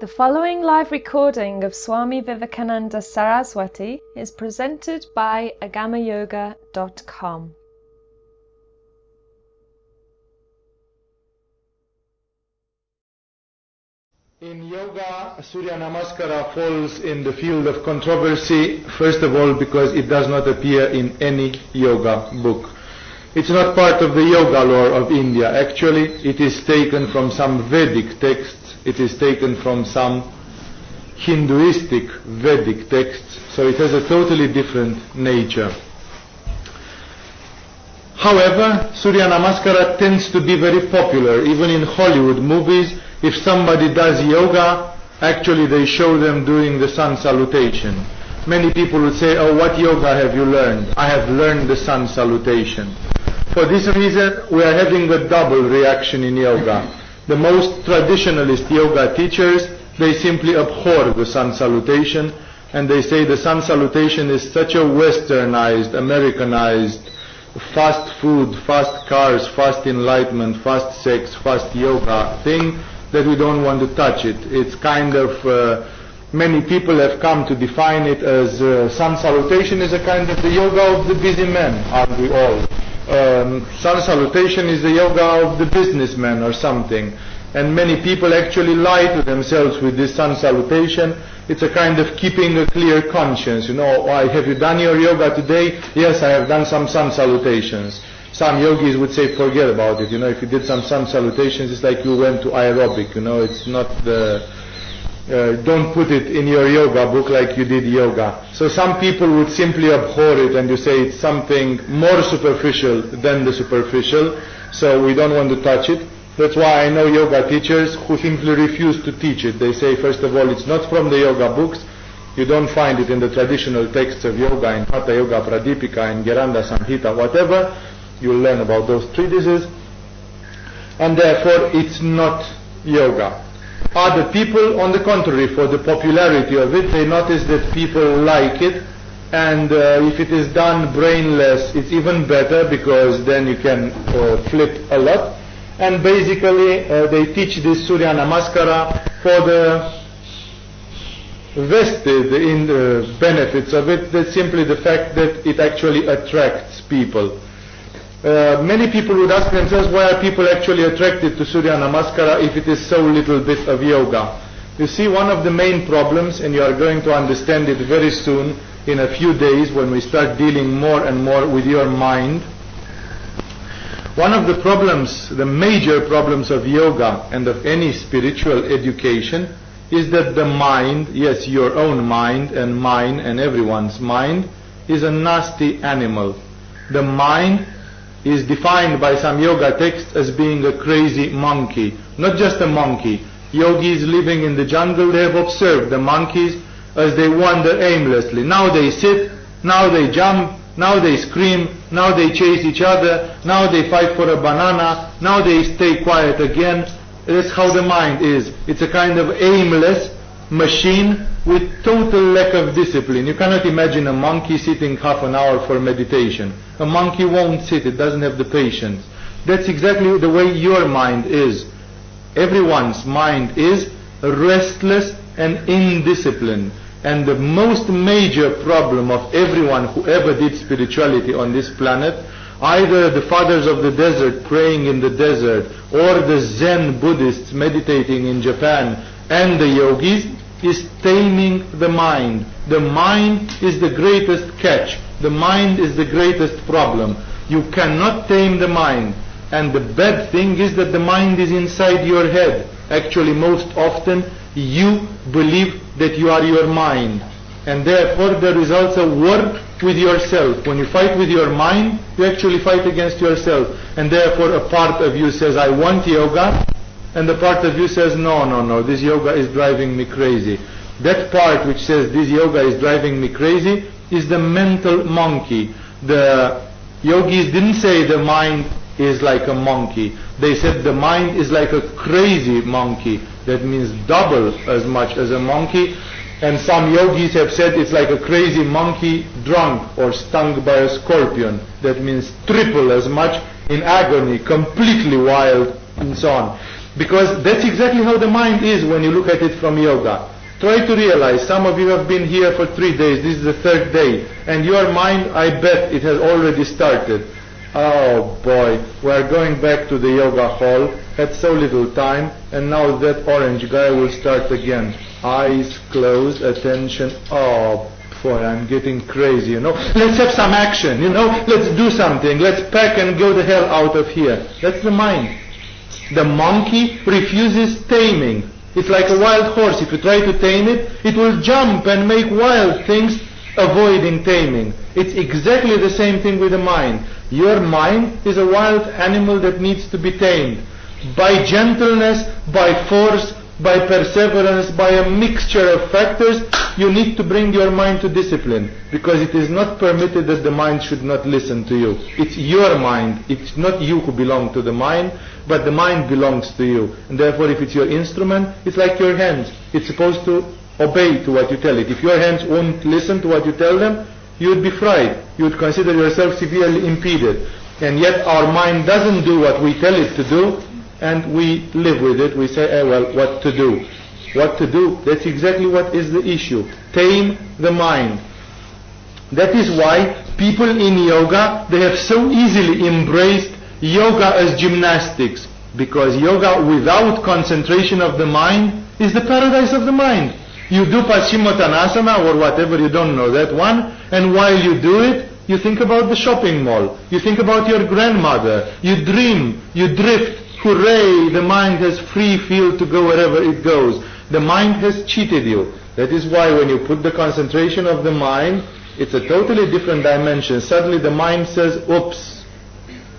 The following live recording of Swami Vivekananda Saraswati is presented by agamayoga.com. In yoga, Surya Namaskara falls in the field of controversy, first of all because it does not appear in any yoga book. It's not part of the yoga lore of India. Actually, it is taken from some Vedic texts. It is taken from some Hinduistic Vedic texts. So it has a totally different nature. However, Surya Namaskara tends to be very popular. Even in Hollywood movies, if somebody does yoga, actually they show them doing the sun salutation. Many people would say, oh, what yoga have you learned? I have learned the sun salutation. For this reason, we are having a double reaction in yoga. The most traditionalist yoga teachers, they simply abhor the sun salutation and they say the sun salutation is such a westernized, Americanized, fast food, fast cars, fast enlightenment, fast sex, fast yoga thing that we don't want to touch it. It's kind of, uh, many people have come to define it as uh, sun salutation is a kind of the yoga of the busy man, aren't we all? Um, sun salutation is the yoga of the businessman or something. And many people actually lie to themselves with this sun salutation. It's a kind of keeping a clear conscience. You know, why have you done your yoga today? Yes, I have done some sun salutations. Some yogis would say, forget about it. You know, if you did some sun salutations, it's like you went to aerobic. You know, it's not the uh, don't put it in your yoga book like you did yoga. So some people would simply abhor it and you say it's something more superficial than the superficial, so we don't want to touch it. That's why I know yoga teachers who simply refuse to teach it. They say, first of all, it's not from the yoga books. You don't find it in the traditional texts of yoga, in Hatha Yoga Pradipika, in Gheranda Samhita, whatever. You'll learn about those treatises. And therefore, it's not yoga. Other people, on the contrary, for the popularity of it, they notice that people like it, and uh, if it is done brainless, it's even better because then you can uh, flip a lot. And basically, uh, they teach this Surya Namaskara for the vested in the benefits of it. That's simply the fact that it actually attracts people. Uh, many people would ask themselves why are people actually attracted to Surya Namaskara if it is so little bit of yoga. You see, one of the main problems, and you are going to understand it very soon in a few days when we start dealing more and more with your mind. One of the problems, the major problems of yoga and of any spiritual education is that the mind, yes, your own mind and mine and everyone's mind, is a nasty animal. The mind is defined by some yoga texts as being a crazy monkey. Not just a monkey. Yogis living in the jungle, they have observed the monkeys as they wander aimlessly. Now they sit, now they jump, now they scream, now they chase each other, now they fight for a banana, now they stay quiet again. That's how the mind is. It's a kind of aimless machine with total lack of discipline. You cannot imagine a monkey sitting half an hour for meditation. A monkey won't sit, it doesn't have the patience. That's exactly the way your mind is. Everyone's mind is restless and indisciplined. And the most major problem of everyone who ever did spirituality on this planet, either the fathers of the desert praying in the desert, or the Zen Buddhists meditating in Japan, and the yogis, is taming the mind. The mind is the greatest catch. The mind is the greatest problem. You cannot tame the mind. And the bad thing is that the mind is inside your head. Actually, most often, you believe that you are your mind. And therefore, the results are war with yourself. When you fight with your mind, you actually fight against yourself. And therefore, a part of you says, I want yoga, and the part of you says, no, no, no, this yoga is driving me crazy. That part which says this yoga is driving me crazy is the mental monkey. The yogis didn't say the mind is like a monkey. They said the mind is like a crazy monkey. That means double as much as a monkey. And some yogis have said it's like a crazy monkey drunk or stung by a scorpion. That means triple as much in agony, completely wild, and so on. Because that's exactly how the mind is when you look at it from yoga. Try to realize, some of you have been here for three days, this is the third day, and your mind, I bet it has already started. Oh boy, we are going back to the yoga hall, had so little time, and now that orange guy will start again. Eyes closed, attention, oh boy, I'm getting crazy, you know. Let's have some action, you know. Let's do something. Let's pack and go the hell out of here. That's the mind. The monkey refuses taming. It's like a wild horse. If you try to tame it, it will jump and make wild things avoiding taming. It's exactly the same thing with the mind. Your mind is a wild animal that needs to be tamed. By gentleness, by force, by perseverance, by a mixture of factors, you need to bring your mind to discipline because it is not permitted that the mind should not listen to you. It's your mind. It's not you who belong to the mind, but the mind belongs to you. And therefore, if it's your instrument, it's like your hands. It's supposed to obey to what you tell it. If your hands won't listen to what you tell them, you would be fried. You would consider yourself severely impeded. And yet our mind doesn't do what we tell it to do, and we live with it. We say, eh, well, what to do? What to do? That's exactly what is the issue. Tame the mind. That is why people in yoga, they have so easily embraced yoga as gymnastics. Because yoga without concentration of the mind is the paradise of the mind. You do Paschimottanasana or whatever, you don't know that one, and while you do it, you think about the shopping mall, you think about your grandmother, you dream, you drift, hooray, the mind has free field to go wherever it goes. The mind has cheated you. That is why when you put the concentration of the mind, it's a totally different dimension. Suddenly the mind says, oops,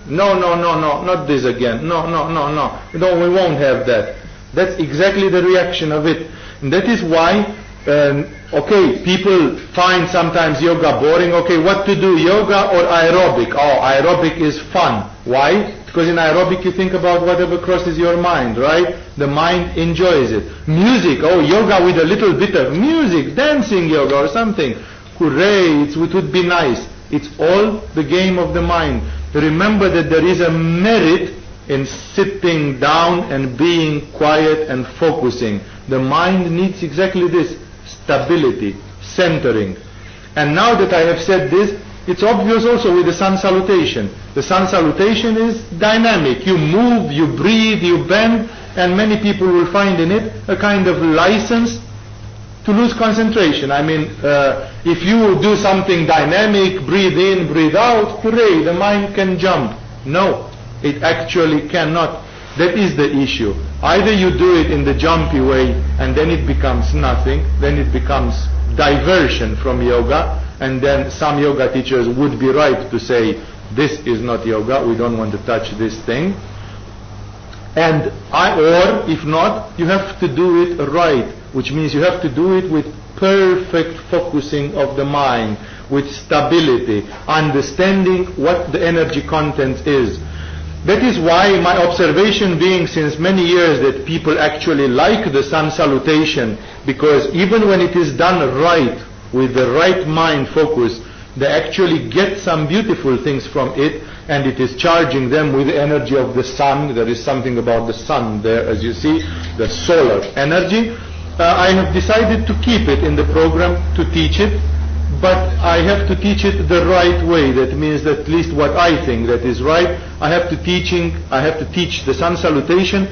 no, no, no, no, not this again. No, no, no, no. No, we won't have that. That's exactly the reaction of it. And that is why, um, okay, people find sometimes yoga boring. Okay, what to do, yoga or aerobic? Oh, aerobic is fun. Why? Because in aerobic you think about whatever crosses your mind, right? The mind enjoys it. Music, oh, yoga with a little bit of music, dancing yoga or something. Hooray, it would be nice. It's all the game of the mind. Remember that there is a merit in sitting down and being quiet and focusing. The mind needs exactly this stability, centering. And now that I have said this, it's obvious also with the sun salutation. The sun salutation is dynamic. You move, you breathe, you bend, and many people will find in it a kind of license to lose concentration. I mean, uh, if you do something dynamic, breathe in, breathe out, hooray, the mind can jump. No, it actually cannot. That is the issue. Either you do it in the jumpy way and then it becomes nothing, then it becomes diversion from yoga, and then some yoga teachers would be right to say, this is not yoga, we don't want to touch this thing. And I, or if not, you have to do it right, which means you have to do it with perfect focusing of the mind, with stability, understanding what the energy content is. That is why my observation being since many years that people actually like the sun salutation because even when it is done right, with the right mind focus, they actually get some beautiful things from it and it is charging them with the energy of the sun. There is something about the sun there as you see, the solar energy. Uh, I have decided to keep it in the program to teach it but I have to teach it the right way. That means at least what I think that is right, I have to teaching, I have to teach the sun salutation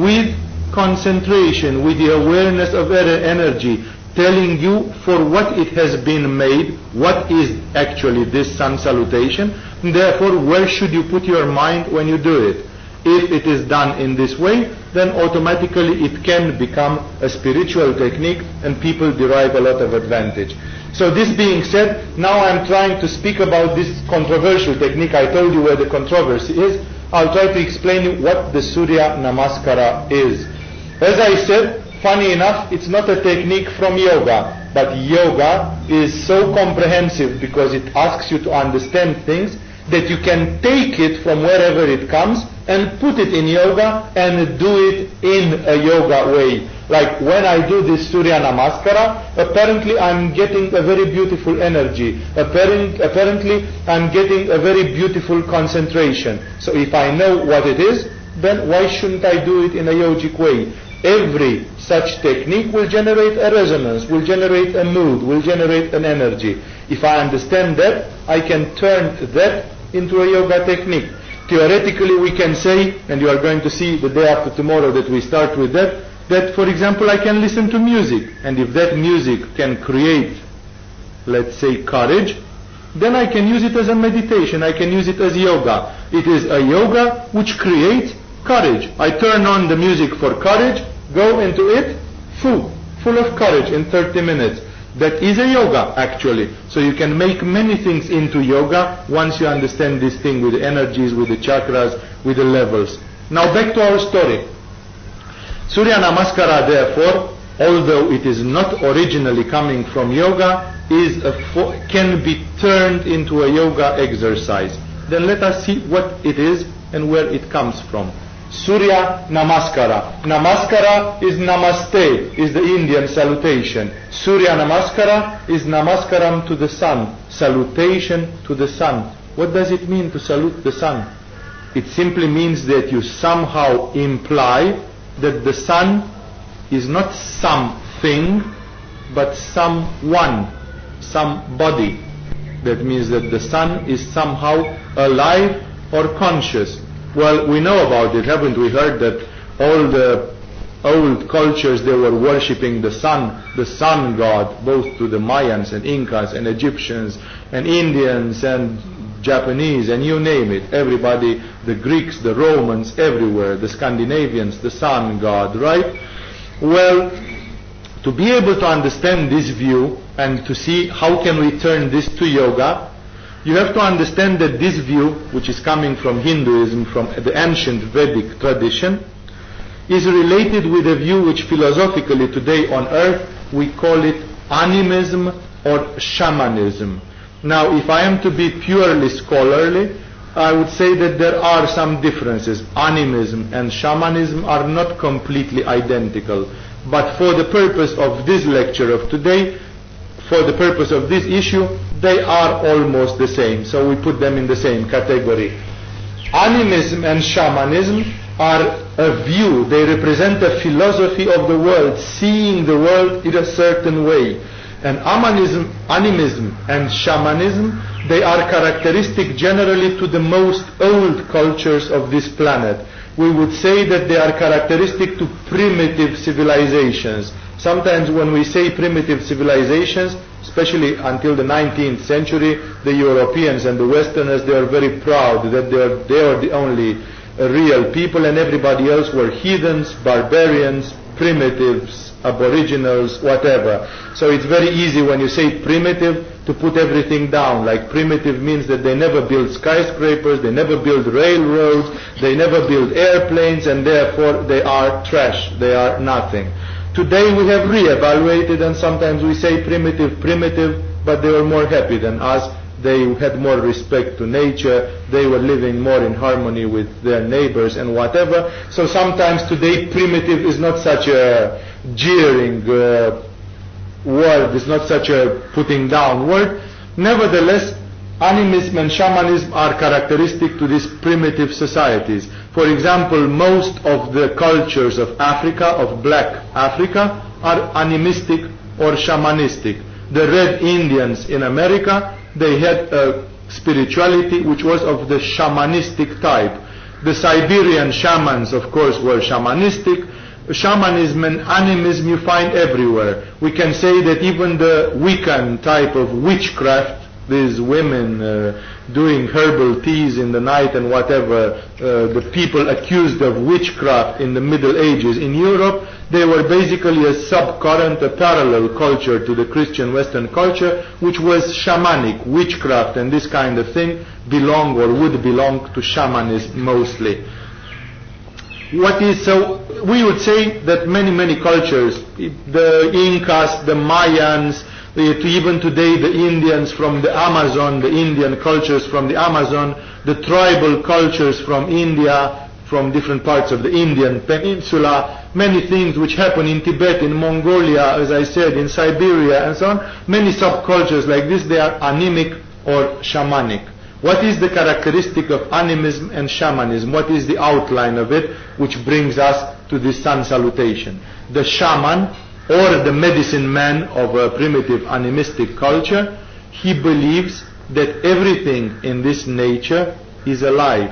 with concentration, with the awareness of energy, telling you for what it has been made, what is actually this sun salutation, therefore where should you put your mind when you do it. If it is done in this way, then automatically it can become a spiritual technique and people derive a lot of advantage. So this being said, now I'm trying to speak about this controversial technique. I told you where the controversy is. I'll try to explain you what the Surya Namaskara is. As I said, funny enough, it's not a technique from yoga, but yoga is so comprehensive because it asks you to understand things that you can take it from wherever it comes and put it in yoga and do it in a yoga way. Like when I do this Surya Namaskara, apparently I'm getting a very beautiful energy. Apparently I'm getting a very beautiful concentration. So if I know what it is, then why shouldn't I do it in a yogic way? Every such technique will generate a resonance, will generate a mood, will generate an energy. If I understand that, I can turn that into a yoga technique. Theoretically, we can say, and you are going to see the day after tomorrow that we start with that, that for example I can listen to music, and if that music can create, let's say, courage, then I can use it as a meditation, I can use it as yoga. It is a yoga which creates courage. I turn on the music for courage, go into it, full, full of courage in 30 minutes. That is a yoga actually. So you can make many things into yoga once you understand this thing with the energies, with the chakras, with the levels. Now back to our story. Surya Namaskara therefore, although it is not originally coming from yoga, is can be turned into a yoga exercise. Then let us see what it is and where it comes from. Surya Namaskara. Namaskara is Namaste, is the Indian salutation. Surya Namaskara is Namaskaram to the sun, salutation to the sun. What does it mean to salute the sun? It simply means that you somehow imply that the sun is not something, but someone, somebody. That means that the sun is somehow alive or conscious. Well, we know about it, haven't we heard that all the old cultures they were worshipping the sun, the sun god, both to the Mayans and Incas and Egyptians and Indians and Japanese and you name it. Everybody, the Greeks, the Romans, everywhere, the Scandinavians, the sun god, right? Well, to be able to understand this view and to see how can we turn this to yoga, you have to understand that this view, which is coming from Hinduism, from the ancient Vedic tradition, is related with a view which philosophically today on earth we call it animism or shamanism. Now, if I am to be purely scholarly, I would say that there are some differences. Animism and shamanism are not completely identical. But for the purpose of this lecture of today, for the purpose of this issue, they are almost the same. So we put them in the same category. Animism and shamanism are a view. They represent a philosophy of the world, seeing the world in a certain way. And animism, animism and shamanism, they are characteristic generally to the most old cultures of this planet. We would say that they are characteristic to primitive civilizations. Sometimes when we say primitive civilizations, especially until the 19th century, the Europeans and the Westerners, they are very proud that they are, they are the only uh, real people and everybody else were heathens, barbarians, primitives, aboriginals, whatever. So it's very easy when you say primitive to put everything down. Like primitive means that they never build skyscrapers, they never build railroads, they never build airplanes, and therefore they are trash, they are nothing. Today we have re-evaluated and sometimes we say primitive, primitive, but they were more happy than us. They had more respect to nature. They were living more in harmony with their neighbors and whatever. So sometimes today primitive is not such a jeering uh, word, it's not such a putting down word. Nevertheless, animism and shamanism are characteristic to these primitive societies. For example, most of the cultures of Africa, of black Africa, are animistic or shamanistic. The red Indians in America, they had a spirituality which was of the shamanistic type. The Siberian shamans, of course, were shamanistic. Shamanism and animism you find everywhere. We can say that even the Wiccan type of witchcraft these women uh, doing herbal teas in the night and whatever, uh, the people accused of witchcraft in the Middle Ages in Europe, they were basically a subcurrent, a parallel culture to the Christian Western culture, which was shamanic, witchcraft and this kind of thing belong or would belong to shamanism mostly. What is so, we would say that many, many cultures, the Incas, the Mayans, to even today the Indians from the Amazon, the Indian cultures from the Amazon, the tribal cultures from India, from different parts of the Indian peninsula, many things which happen in Tibet, in Mongolia, as I said, in Siberia and so on, many subcultures like this, they are animic or shamanic. What is the characteristic of animism and shamanism? What is the outline of it which brings us to this sun salutation? The shaman or the medicine man of a primitive animistic culture, he believes that everything in this nature is alive.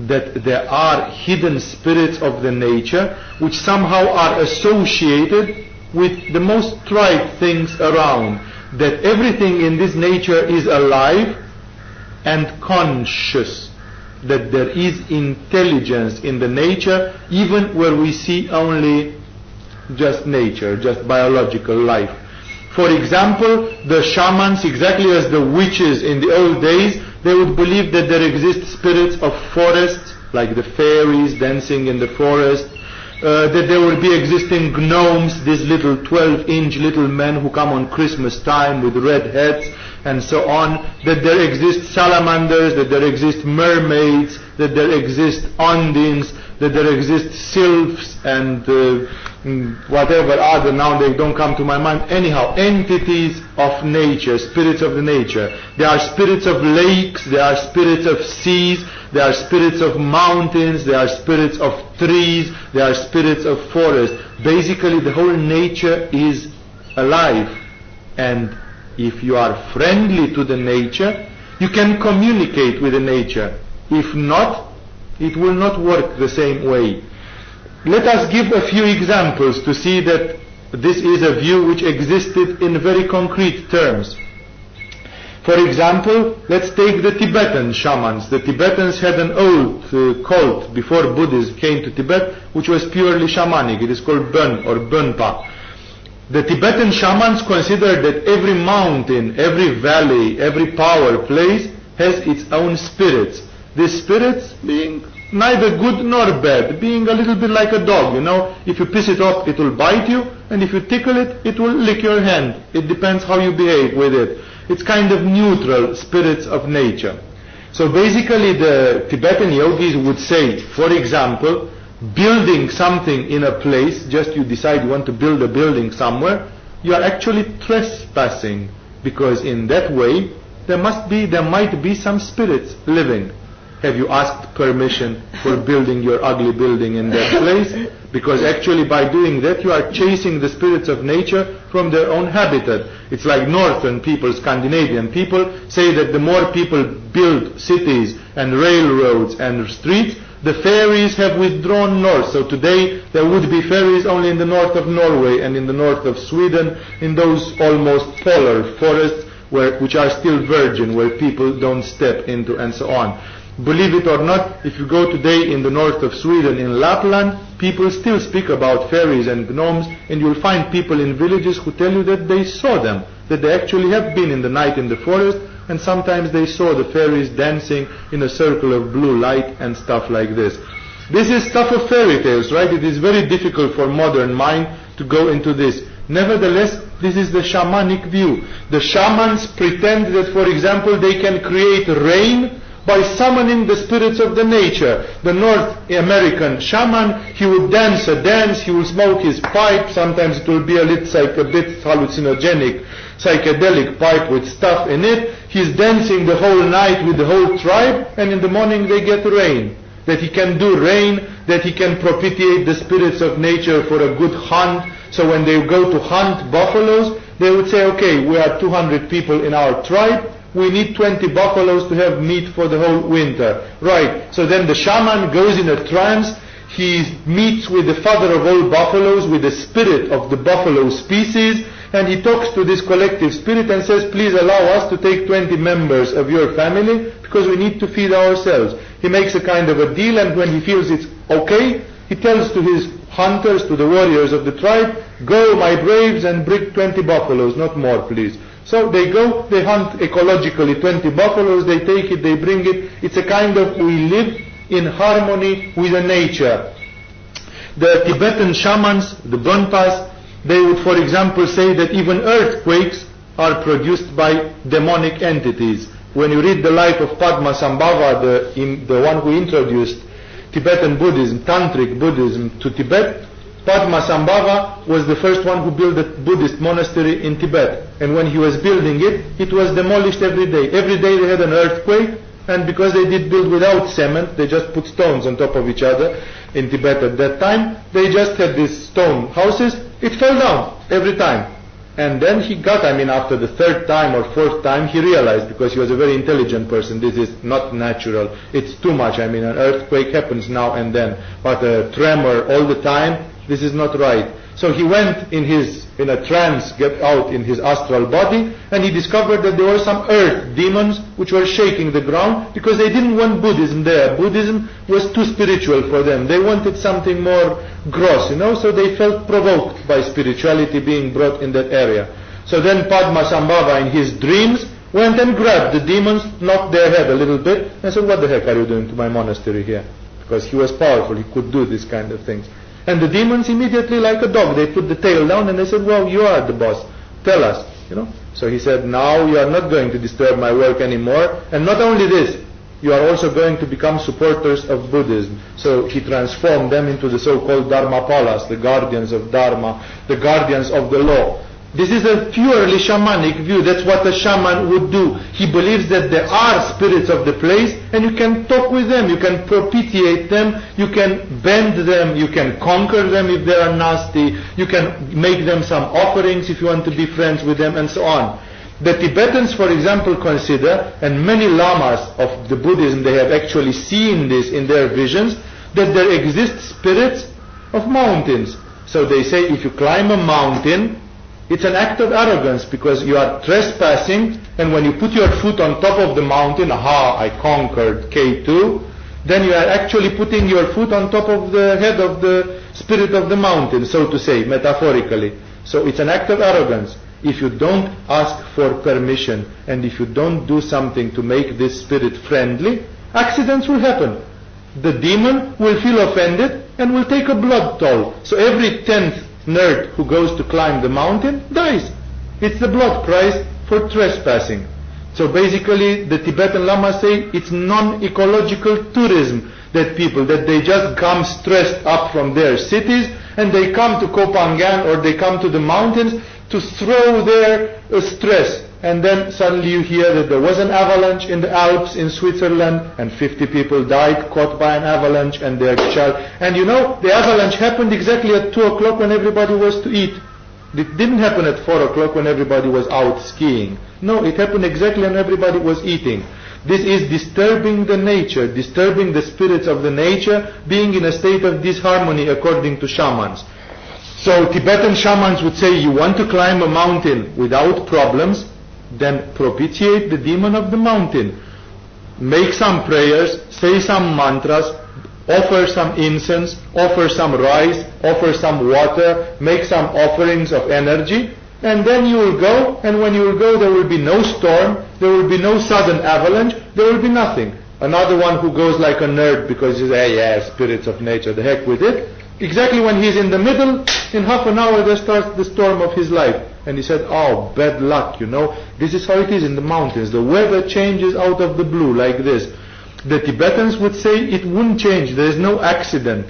That there are hidden spirits of the nature which somehow are associated with the most trite things around. That everything in this nature is alive and conscious that there is intelligence in the nature even where we see only just nature, just biological life. For example, the shamans, exactly as the witches in the old days, they would believe that there exist spirits of forests, like the fairies dancing in the forest, uh, that there will be existing gnomes, these little 12 inch little men who come on Christmas time with red hats and so on, that there exist salamanders, that there exist mermaids, that there exist ondines, that there exist sylphs and uh, whatever other, now they don't come to my mind. Anyhow, entities of nature, spirits of the nature. There are spirits of lakes, there are spirits of seas, there are spirits of mountains, there are spirits of trees, there are spirits of forests. Basically, the whole nature is alive. And if you are friendly to the nature, you can communicate with the nature. If not, it will not work the same way. Let us give a few examples to see that this is a view which existed in very concrete terms. For example, let's take the Tibetan shamans. The Tibetans had an old uh, cult before Buddhism came to Tibet, which was purely shamanic. It is called Bön or Bönpa. The Tibetan shamans considered that every mountain, every valley, every power place has its own spirits. These spirits being neither good nor bad, being a little bit like a dog, you know. If you piss it off, it will bite you, and if you tickle it, it will lick your hand. It depends how you behave with it. It's kind of neutral spirits of nature. So basically the Tibetan yogis would say, for example, building something in a place, just you decide you want to build a building somewhere, you are actually trespassing because in that way there must be, there might be some spirits living. Have you asked permission for building your ugly building in that place? Because actually by doing that you are chasing the spirits of nature from their own habitat. It's like northern people, Scandinavian people say that the more people build cities and railroads and streets, the fairies have withdrawn north. So today there would be fairies only in the north of Norway and in the north of Sweden, in those almost polar forests where, which are still virgin, where people don't step into and so on. Believe it or not, if you go today in the north of Sweden, in Lapland, people still speak about fairies and gnomes, and you'll find people in villages who tell you that they saw them, that they actually have been in the night in the forest, and sometimes they saw the fairies dancing in a circle of blue light and stuff like this. This is stuff of fairy tales, right? It is very difficult for modern mind to go into this. Nevertheless, this is the shamanic view. The shamans pretend that, for example, they can create rain by summoning the spirits of the nature. The North American shaman, he would dance a dance, he will smoke his pipe, sometimes it will be a little like a bit hallucinogenic, psychedelic pipe with stuff in it. He's dancing the whole night with the whole tribe, and in the morning they get rain. That he can do rain, that he can propitiate the spirits of nature for a good hunt. So when they go to hunt buffaloes, they would say, okay, we are 200 people in our tribe, we need 20 buffaloes to have meat for the whole winter. Right. So then the shaman goes in a trance. He meets with the father of all buffaloes, with the spirit of the buffalo species, and he talks to this collective spirit and says, please allow us to take 20 members of your family because we need to feed ourselves. He makes a kind of a deal and when he feels it's okay, he tells to his hunters, to the warriors of the tribe, go my braves and bring 20 buffaloes, not more please. So they go, they hunt ecologically 20 buffaloes, they take it, they bring it. It's a kind of, we live in harmony with the nature. The Tibetan shamans, the Bönpas, they would, for example, say that even earthquakes are produced by demonic entities. When you read the life of Padmasambhava, the, in, the one who introduced Tibetan Buddhism, Tantric Buddhism to Tibet, Padmasambhava was the first one who built a Buddhist monastery in Tibet. And when he was building it, it was demolished every day. Every day they had an earthquake, and because they did build without cement, they just put stones on top of each other in Tibet at that time. They just had these stone houses. It fell down every time. And then he got, I mean, after the third time or fourth time, he realized, because he was a very intelligent person, this is not natural. It's too much. I mean, an earthquake happens now and then, but a tremor all the time, this is not right. So he went in his in a trance, get out in his astral body, and he discovered that there were some earth demons which were shaking the ground because they didn't want Buddhism there. Buddhism was too spiritual for them. They wanted something more gross, you know, so they felt provoked by spirituality being brought in that area. So then Padmasambhava in his dreams went and grabbed the demons, knocked their head a little bit, and said, what the heck are you doing to my monastery here? Because he was powerful, he could do these kind of things. And the demons immediately, like a dog, they put the tail down and they said, well, you are the boss. Tell us, you know. So he said, now you are not going to disturb my work anymore. And not only this, you are also going to become supporters of Buddhism. So he transformed them into the so-called Dharmapalas, the guardians of Dharma, the guardians of the law. This is a purely shamanic view. That's what a shaman would do. He believes that there are spirits of the place and you can talk with them, you can propitiate them, you can bend them, you can conquer them if they are nasty, you can make them some offerings if you want to be friends with them and so on. The Tibetans, for example, consider, and many lamas of the Buddhism, they have actually seen this in their visions, that there exist spirits of mountains. So they say if you climb a mountain, it's an act of arrogance because you are trespassing and when you put your foot on top of the mountain, aha, I conquered K2, then you are actually putting your foot on top of the head of the spirit of the mountain, so to say, metaphorically. So it's an act of arrogance. If you don't ask for permission and if you don't do something to make this spirit friendly, accidents will happen. The demon will feel offended and will take a blood toll. So every tenth nerd who goes to climb the mountain dies. It's the blood price for trespassing. So basically the Tibetan Lamas say it's non-ecological tourism that people, that they just come stressed up from their cities and they come to Koh Phangan or they come to the mountains to throw their uh, stress and then suddenly you hear that there was an avalanche in the Alps in Switzerland and 50 people died caught by an avalanche and their child. And you know, the avalanche happened exactly at 2 o'clock when everybody was to eat. It didn't happen at 4 o'clock when everybody was out skiing. No, it happened exactly when everybody was eating. This is disturbing the nature, disturbing the spirits of the nature, being in a state of disharmony according to shamans. So Tibetan shamans would say you want to climb a mountain without problems, then propitiate the demon of the mountain. Make some prayers, say some mantras, offer some incense, offer some rice, offer some water, make some offerings of energy, and then you will go, and when you will go there will be no storm, there will be no sudden avalanche, there will be nothing. Another one who goes like a nerd because he says, hey, eh, yeah, spirits of nature, the heck with it. Exactly when he's in the middle, in half an hour there starts the storm of his life. And he said, oh, bad luck, you know. This is how it is in the mountains. The weather changes out of the blue like this. The Tibetans would say it wouldn't change. There is no accident.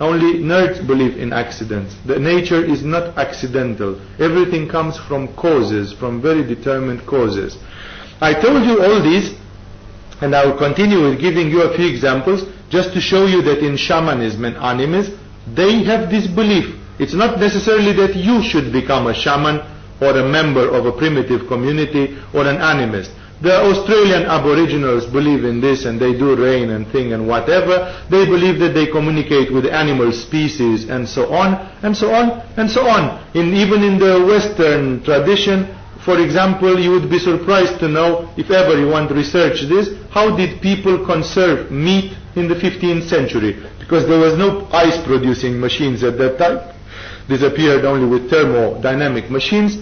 Only nerds believe in accidents. The nature is not accidental. Everything comes from causes, from very determined causes. I told you all this, and I will continue with giving you a few examples, just to show you that in shamanism and animism, they have this belief it's not necessarily that you should become a shaman or a member of a primitive community or an animist. The Australian Aboriginals believe in this and they do rain and thing and whatever. They believe that they communicate with animal species and so on and so on and so on. In, even in the Western tradition, for example, you would be surprised to know, if ever you want to research this, how did people conserve meat in the 15th century? Because there was no ice producing machines at that time disappeared only with thermodynamic machines,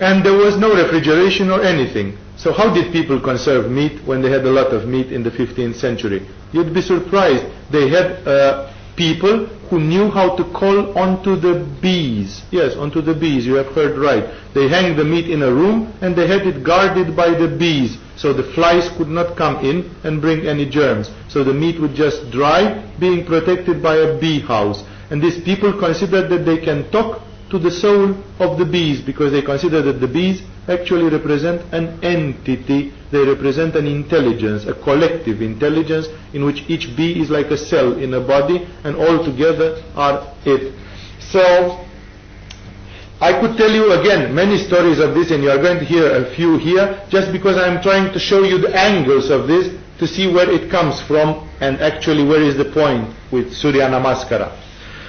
and there was no refrigeration or anything. So how did people conserve meat when they had a lot of meat in the 15th century? You'd be surprised. They had uh, people who knew how to call onto the bees. Yes, onto the bees, you have heard right. They hang the meat in a room and they had it guarded by the bees so the flies could not come in and bring any germs. So the meat would just dry, being protected by a bee house. And these people consider that they can talk to the soul of the bees because they consider that the bees actually represent an entity. They represent an intelligence, a collective intelligence in which each bee is like a cell in a body and all together are it. So I could tell you again many stories of this and you are going to hear a few here just because I'm trying to show you the angles of this to see where it comes from and actually where is the point with Surya Namaskara.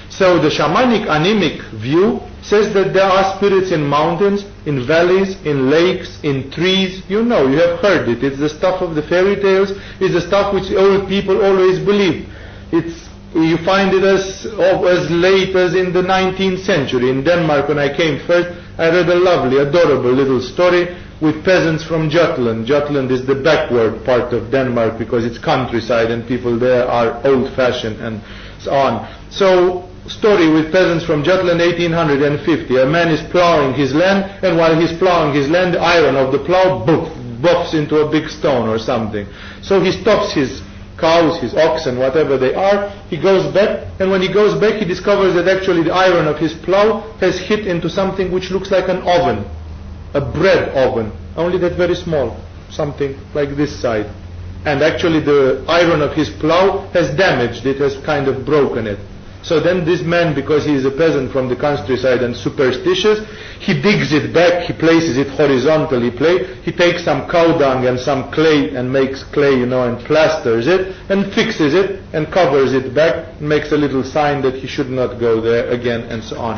So the shamanic animic view says that there are spirits in mountains, in valleys, in lakes, in trees. You know, you have heard it. It's the stuff of the fairy tales. It's the stuff which old people always believe. It's you find it as as late as in the 19th century. In Denmark, when I came first, I read a lovely, adorable little story with peasants from Jutland. Jutland is the backward part of Denmark because it's countryside and people there are old-fashioned and so on. So story with peasants from Jutland 1850. A man is plowing his land and while he's plowing his land the iron of the plow boof, buffs into a big stone or something. So he stops his cows, his oxen, whatever they are, he goes back and when he goes back he discovers that actually the iron of his plow has hit into something which looks like an oven, a bread oven, only that very small, something like this side. And actually the iron of his plow has damaged it, has kind of broken it. So then this man, because he is a peasant from the countryside and superstitious, he digs it back, he places it horizontally, play, he takes some cow dung and some clay and makes clay, you know, and plasters it and fixes it and covers it back, makes a little sign that he should not go there again and so on.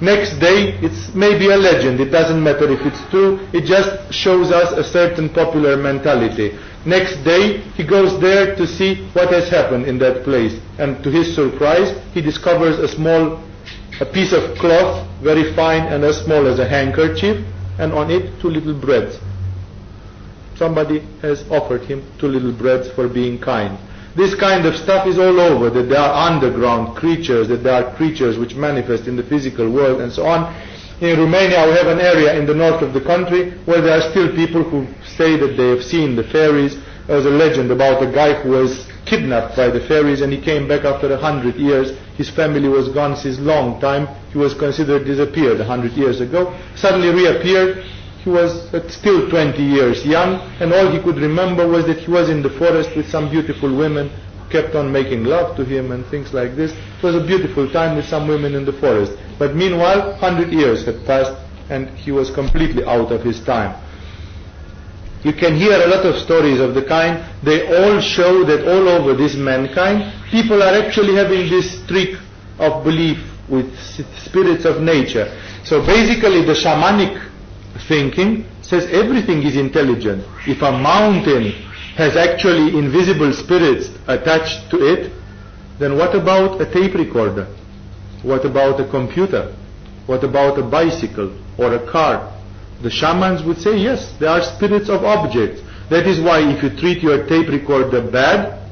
Next day, it's maybe a legend. It doesn't matter if it's true. It just shows us a certain popular mentality. Next day, he goes there to see what has happened in that place. And to his surprise, he discovers a small, a piece of cloth, very fine and as small as a handkerchief, and on it two little breads. Somebody has offered him two little breads for being kind. This kind of stuff is all over, that there are underground creatures, that there are creatures which manifest in the physical world and so on. In Romania we have an area in the north of the country where there are still people who say that they have seen the fairies. There was a legend about a guy who was kidnapped by the fairies and he came back after a hundred years. His family was gone since long time. He was considered disappeared a hundred years ago. Suddenly reappeared he was uh, still 20 years young, and all he could remember was that he was in the forest with some beautiful women who kept on making love to him and things like this. It was a beautiful time with some women in the forest. But meanwhile, 100 years had passed, and he was completely out of his time. You can hear a lot of stories of the kind. They all show that all over this mankind, people are actually having this trick of belief with spirits of nature. So basically the shamanic thinking says everything is intelligent. If a mountain has actually invisible spirits attached to it, then what about a tape recorder? What about a computer? What about a bicycle or a car? The shamans would say yes, there are spirits of objects. That is why if you treat your tape recorder bad,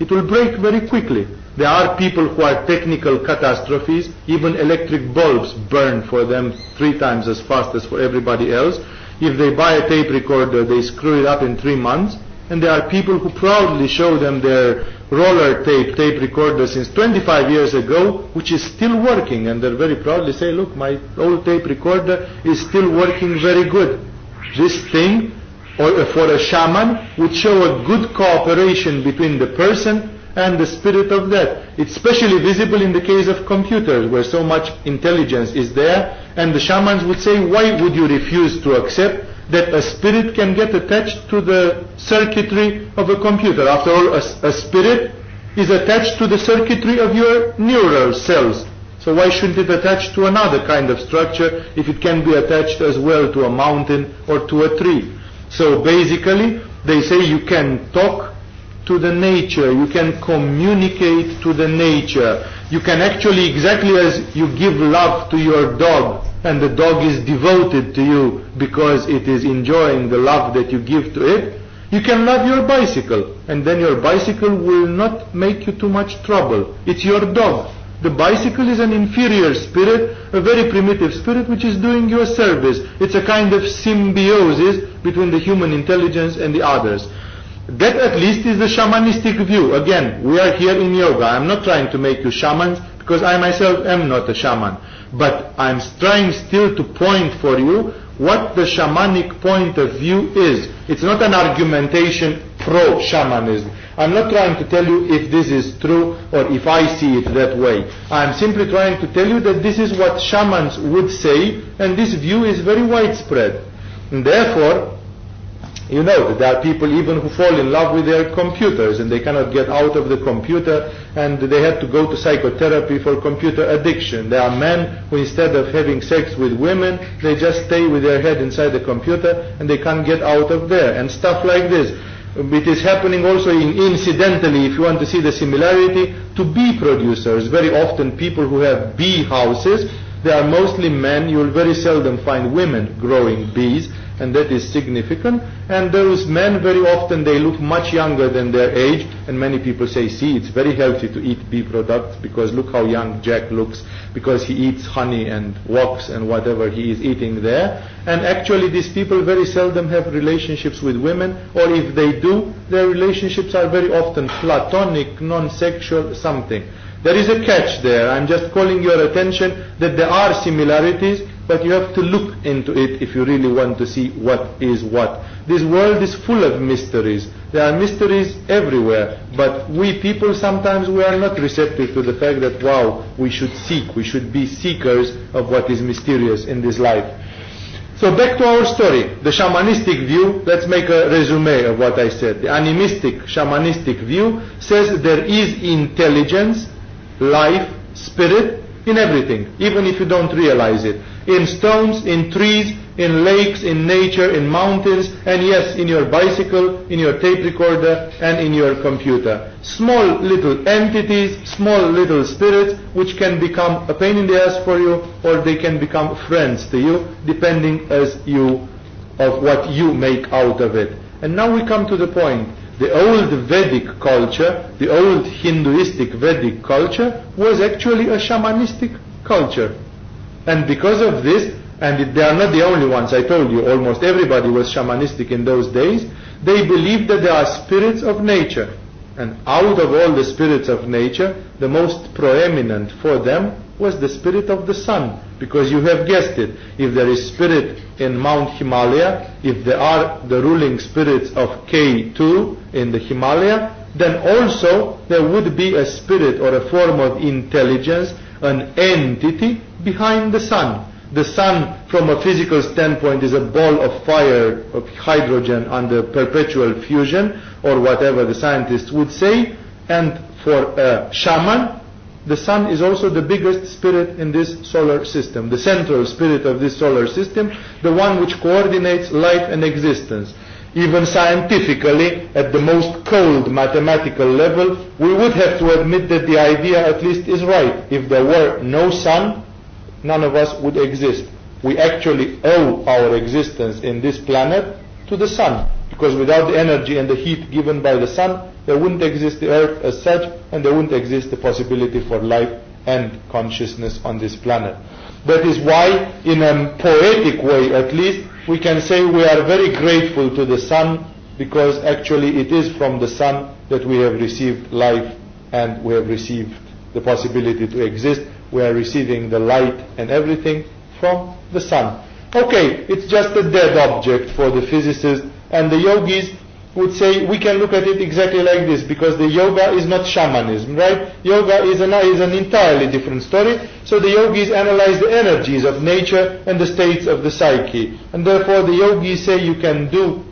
it will break very quickly. There are people who are technical catastrophes. Even electric bulbs burn for them three times as fast as for everybody else. If they buy a tape recorder, they screw it up in three months. And there are people who proudly show them their roller tape tape recorder since 25 years ago, which is still working. And they very proudly say, look, my old tape recorder is still working very good. This thing, or for a shaman, would show a good cooperation between the person and the spirit of that. It's especially visible in the case of computers where so much intelligence is there and the shamans would say why would you refuse to accept that a spirit can get attached to the circuitry of a computer. After all, a, a spirit is attached to the circuitry of your neural cells. So why shouldn't it attach to another kind of structure if it can be attached as well to a mountain or to a tree? So basically, they say you can talk to the nature. You can communicate to the nature. You can actually, exactly as you give love to your dog, and the dog is devoted to you because it is enjoying the love that you give to it, you can love your bicycle, and then your bicycle will not make you too much trouble. It's your dog. The bicycle is an inferior spirit, a very primitive spirit which is doing you a service. It's a kind of symbiosis between the human intelligence and the others. That at least is the shamanistic view. Again, we are here in yoga. I'm not trying to make you shamans because I myself am not a shaman. But I'm trying still to point for you what the shamanic point of view is. It's not an argumentation pro shamanism. I'm not trying to tell you if this is true or if I see it that way. I'm simply trying to tell you that this is what shamans would say, and this view is very widespread. And therefore, you know that there are people even who fall in love with their computers and they cannot get out of the computer and they have to go to psychotherapy for computer addiction. There are men who instead of having sex with women, they just stay with their head inside the computer and they can't get out of there and stuff like this. It is happening also in, incidentally, if you want to see the similarity, to bee producers. Very often people who have bee houses, they are mostly men. You will very seldom find women growing bees and that is significant. And those men, very often, they look much younger than their age, and many people say, see, it's very healthy to eat bee products, because look how young Jack looks, because he eats honey and wax and whatever he is eating there. And actually, these people very seldom have relationships with women, or if they do, their relationships are very often platonic, non-sexual, something. There is a catch there. I'm just calling your attention that there are similarities, but you have to look into it if you really want to see what is what. This world is full of mysteries. There are mysteries everywhere, but we people sometimes we are not receptive to the fact that wow, we should seek, we should be seekers of what is mysterious in this life. So back to our story, the shamanistic view, let's make a resume of what I said. The animistic, shamanistic view says there is intelligence, life, spirit in everything, even if you don't realize it in stones, in trees, in lakes, in nature, in mountains, and yes, in your bicycle, in your tape recorder, and in your computer. Small little entities, small little spirits, which can become a pain in the ass for you, or they can become friends to you, depending as you, of what you make out of it. And now we come to the point. The old Vedic culture, the old Hinduistic Vedic culture, was actually a shamanistic culture. And because of this, and they are not the only ones, I told you, almost everybody was shamanistic in those days, they believed that there are spirits of nature. And out of all the spirits of nature, the most proeminent for them was the spirit of the sun. Because you have guessed it, if there is spirit in Mount Himalaya, if there are the ruling spirits of K2 in the Himalaya, then also there would be a spirit or a form of intelligence, an entity behind the sun. The sun, from a physical standpoint, is a ball of fire, of hydrogen under perpetual fusion, or whatever the scientists would say. And for a shaman, the sun is also the biggest spirit in this solar system, the central spirit of this solar system, the one which coordinates life and existence. Even scientifically, at the most cold mathematical level, we would have to admit that the idea at least is right. If there were no sun, none of us would exist. We actually owe our existence in this planet to the sun, because without the energy and the heat given by the sun, there wouldn't exist the earth as such, and there wouldn't exist the possibility for life and consciousness on this planet. That is why, in a poetic way at least, we can say we are very grateful to the sun, because actually it is from the sun that we have received life and we have received the possibility to exist we are receiving the light and everything from the sun. Okay, it's just a dead object for the physicists and the yogis would say we can look at it exactly like this because the yoga is not shamanism, right? Yoga is an, is an entirely different story. So the yogis analyze the energies of nature and the states of the psyche. And therefore the yogis say you can do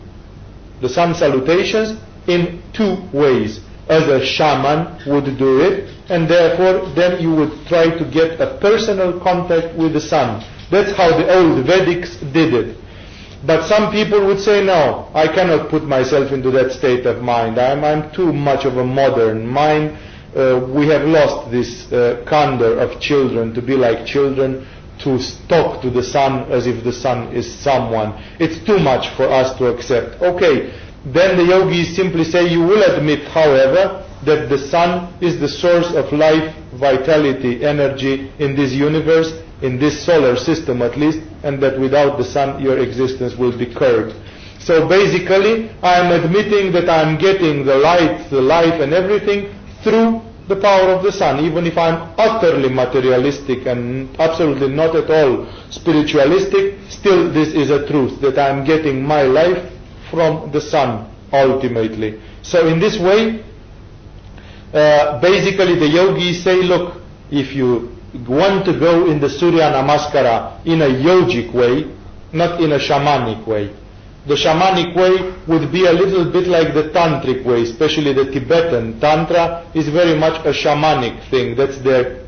the sun salutations in two ways. As a shaman would do it, and therefore then you would try to get a personal contact with the sun. That's how the old Vedics did it. But some people would say, no, I cannot put myself into that state of mind. I'm, I'm too much of a modern mind. Uh, we have lost this uh, candor of children to be like children, to talk to the sun as if the sun is someone. It's too much for us to accept. Okay, then the yogis simply say, you will admit, however, that the sun is the source of life, vitality, energy in this universe, in this solar system at least, and that without the sun your existence will be curbed. So basically, I am admitting that I am getting the light, the life and everything through the power of the sun. Even if I'm utterly materialistic and absolutely not at all spiritualistic, still this is a truth that I'm getting my life from the sun ultimately. So in this way, uh, basically the yogis say, look, if you want to go in the Surya Namaskara in a yogic way, not in a shamanic way. The shamanic way would be a little bit like the tantric way, especially the Tibetan. Tantra is very much a shamanic thing. That's their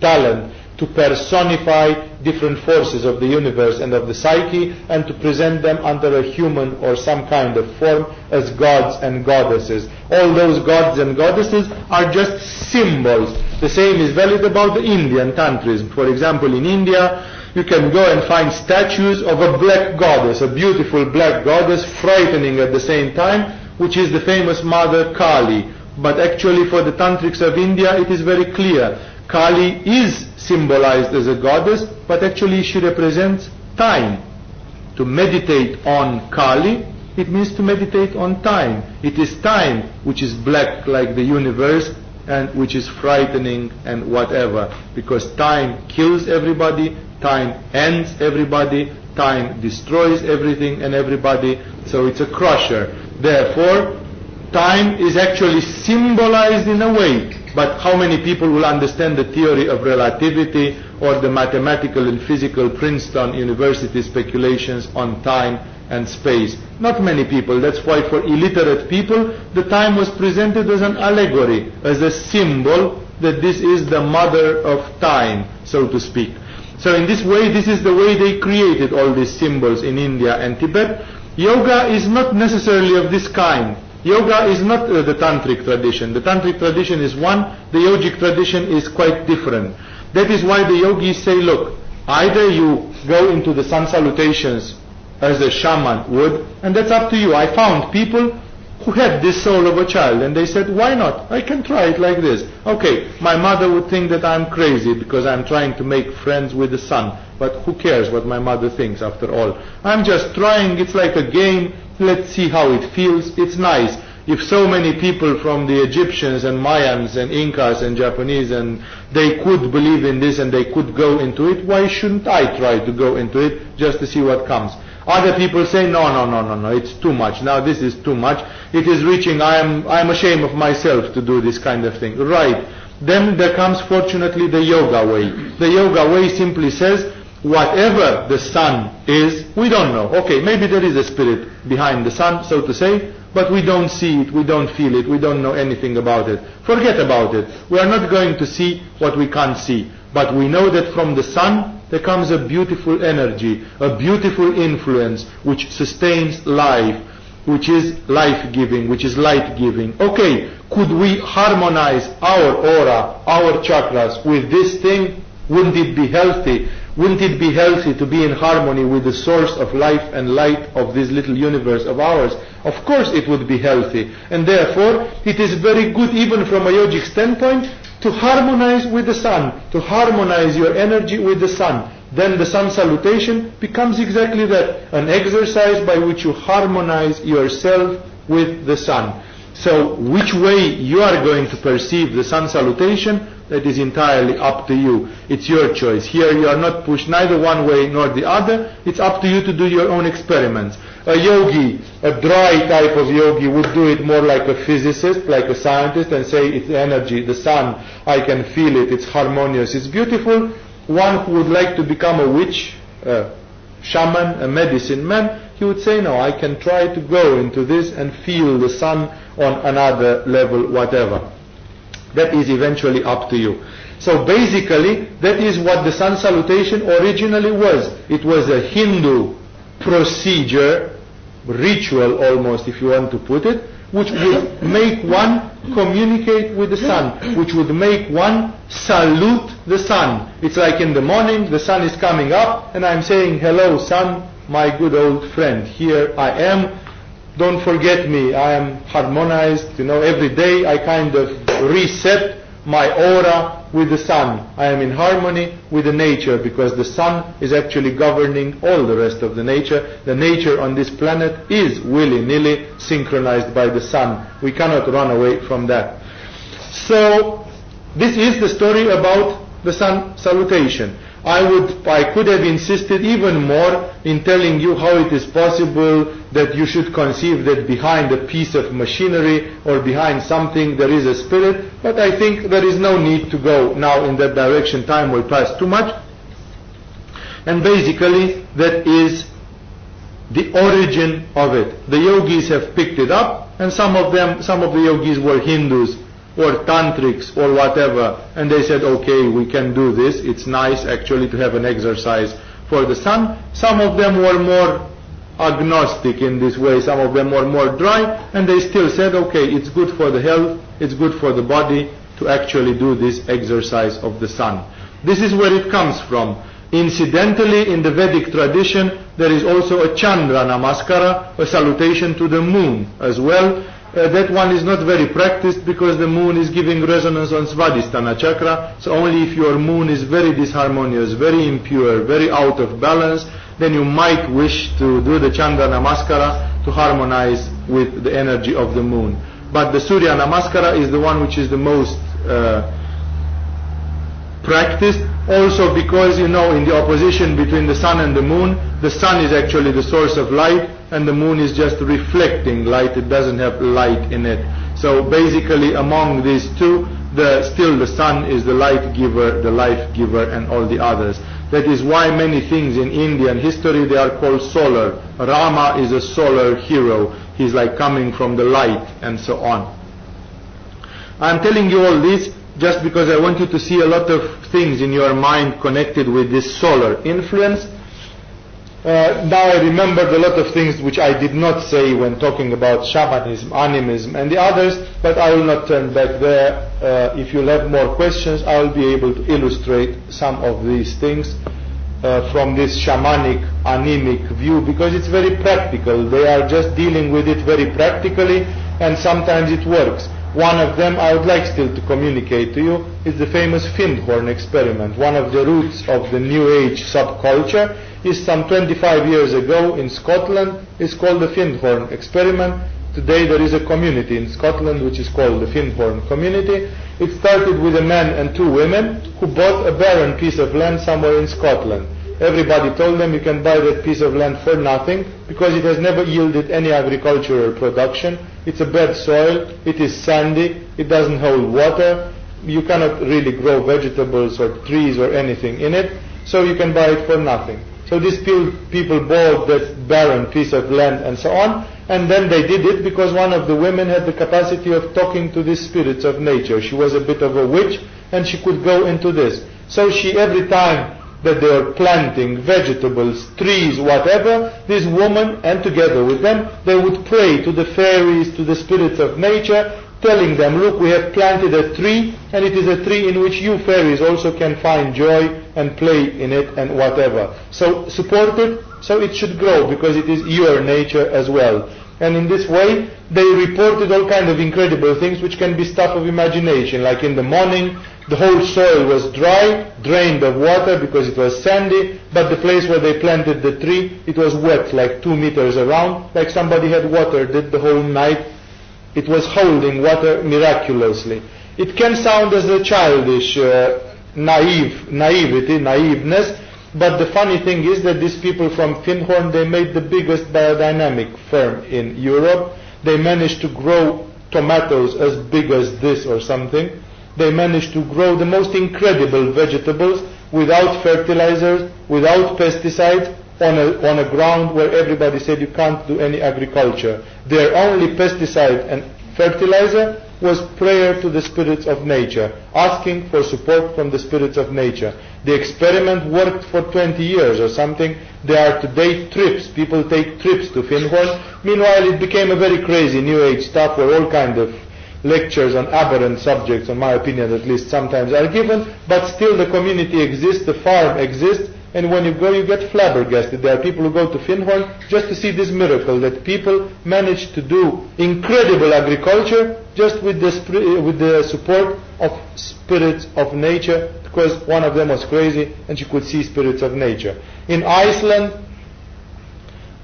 talent to personify different forces of the universe and of the psyche and to present them under a human or some kind of form as gods and goddesses. All those gods and goddesses are just symbols. The same is valid about the Indian tantrism. For example, in India, you can go and find statues of a black goddess, a beautiful black goddess, frightening at the same time, which is the famous Mother Kali. But actually for the tantrics of India, it is very clear. Kali is symbolized as a goddess, but actually she represents time. To meditate on Kali, it means to meditate on time. It is time which is black like the universe and which is frightening and whatever. Because time kills everybody, time ends everybody, time destroys everything and everybody, so it's a crusher. Therefore, time is actually symbolized in a way but how many people will understand the theory of relativity or the mathematical and physical Princeton University speculations on time and space? Not many people. That's why for illiterate people, the time was presented as an allegory, as a symbol that this is the mother of time, so to speak. So in this way, this is the way they created all these symbols in India and Tibet. Yoga is not necessarily of this kind. Yoga is not uh, the tantric tradition. The tantric tradition is one, the yogic tradition is quite different. That is why the yogis say, look, either you go into the sun salutations as a shaman would, and that's up to you. I found people who had this soul of a child and they said, why not? I can try it like this. Okay, my mother would think that I'm crazy because I'm trying to make friends with the sun. But who cares what my mother thinks after all? I'm just trying, it's like a game, let's see how it feels, it's nice. If so many people from the Egyptians and Mayans and Incas and Japanese and they could believe in this and they could go into it, why shouldn't I try to go into it just to see what comes? Other people say, no, no, no, no, no, it's too much. Now this is too much. It is reaching, I am, I am ashamed of myself to do this kind of thing. Right. Then there comes fortunately the yoga way. The yoga way simply says, whatever the sun is, we don't know. Okay, maybe there is a spirit behind the sun, so to say, but we don't see it, we don't feel it, we don't know anything about it. Forget about it. We are not going to see what we can't see. But we know that from the sun there comes a beautiful energy, a beautiful influence which sustains life, which is life-giving, which is light-giving. Okay, could we harmonize our aura, our chakras with this thing? Wouldn't it be healthy? Wouldn't it be healthy to be in harmony with the source of life and light of this little universe of ours? Of course it would be healthy. And therefore, it is very good even from a yogic standpoint to harmonize with the sun, to harmonize your energy with the sun. Then the sun salutation becomes exactly that, an exercise by which you harmonize yourself with the sun. So which way you are going to perceive the sun salutation, that is entirely up to you. It's your choice. Here you are not pushed neither one way nor the other. It's up to you to do your own experiments. A yogi, a dry type of yogi would do it more like a physicist, like a scientist and say it's energy, the sun, I can feel it, it's harmonious, it's beautiful. One who would like to become a witch, a shaman, a medicine man, he would say, no, I can try to go into this and feel the sun on another level, whatever. That is eventually up to you. So basically, that is what the sun salutation originally was. It was a Hindu procedure, ritual almost if you want to put it, which would make one communicate with the sun, which would make one salute the sun. It's like in the morning, the sun is coming up, and I'm saying, hello sun, my good old friend, here I am, don't forget me, I am harmonized, you know, every day I kind of reset my aura with the sun. I am in harmony with the nature because the sun is actually governing all the rest of the nature. The nature on this planet is willy-nilly synchronized by the sun. We cannot run away from that. So This is the story about the sun salutation. I would, I could have insisted even more in telling you how it is possible that you should conceive that behind a piece of machinery or behind something there is a spirit, but I think there is no need to go now in that direction. Time will pass too much. And basically, that is the origin of it. The yogis have picked it up, and some of them, some of the yogis were Hindus or tantrics or whatever, and they said, okay, we can do this. It's nice actually to have an exercise for the sun. Some of them were more agnostic in this way. Some of them were more dry, and they still said, okay, it's good for the health, it's good for the body to actually do this exercise of the sun. This is where it comes from. Incidentally, in the Vedic tradition, there is also a Chandra Namaskara, a salutation to the moon as well. Uh, that one is not very practiced because the moon is giving resonance on Svadhisthana chakra. So only if your moon is very disharmonious, very impure, very out of balance, then you might wish to do the Chandra Namaskara to harmonize with the energy of the moon. But the Surya Namaskara is the one which is the most uh, practiced. Also because you know in the opposition between the sun and the moon the sun is actually the source of light and the moon is just reflecting light. It doesn't have light in it. So basically among these two the still the sun is the light giver the life giver and all the others that is why many things in indian history they are called solar. Rama is a solar hero. He's like coming from the light and so on. I'm telling you all this just because I want you to see a lot of things in your mind connected with this solar influence. Uh, now I remembered a lot of things which I did not say when talking about shamanism, animism, and the others, but I will not turn back there. Uh, if you'll have more questions, I will be able to illustrate some of these things uh, from this shamanic, animic view because it's very practical. They are just dealing with it very practically, and sometimes it works. One of them I would like still to communicate to you is the famous Findhorn experiment. One of the roots of the New Age subculture is some 25 years ago in Scotland. It's called the Findhorn experiment. Today there is a community in Scotland which is called the Findhorn community. It started with a man and two women who bought a barren piece of land somewhere in Scotland. Everybody told them you can buy that piece of land for nothing because it has never yielded any agricultural production. It's a bad soil, it is sandy, it doesn't hold water, you cannot really grow vegetables or trees or anything in it, so you can buy it for nothing. So these people bought that barren piece of land and so on, and then they did it because one of the women had the capacity of talking to the spirits of nature. She was a bit of a witch, and she could go into this. So she every time that they are planting vegetables, trees, whatever, this woman and together with them, they would pray to the fairies, to the spirits of nature, telling them, look, we have planted a tree, and it is a tree in which you fairies also can find joy and play in it and whatever. So support it, so it should grow, because it is your nature as well. And in this way, they reported all kind of incredible things which can be stuff of imagination, like in the morning, the whole soil was dry, drained of water because it was sandy, but the place where they planted the tree, it was wet, like two meters around, like somebody had watered it the whole night. It was holding water miraculously. It can sound as a childish, uh, naive, naivety, naiveness, but the funny thing is that these people from Findhorn, they made the biggest biodynamic firm in Europe. They managed to grow tomatoes as big as this or something they managed to grow the most incredible vegetables without fertilizers, without pesticides, on a, on a ground where everybody said you can't do any agriculture. Their only pesticide and fertilizer was prayer to the spirits of nature, asking for support from the spirits of nature. The experiment worked for 20 years or something. There are today trips. People take trips to Findhorn. Meanwhile, it became a very crazy New Age stuff where all kind of lectures on aberrant subjects, in my opinion at least, sometimes are given, but still the community exists, the farm exists, and when you go you get flabbergasted. There are people who go to Findhorn just to see this miracle that people manage to do incredible agriculture just with the, uh, with the support of spirits of nature because one of them was crazy and she could see spirits of nature. In Iceland,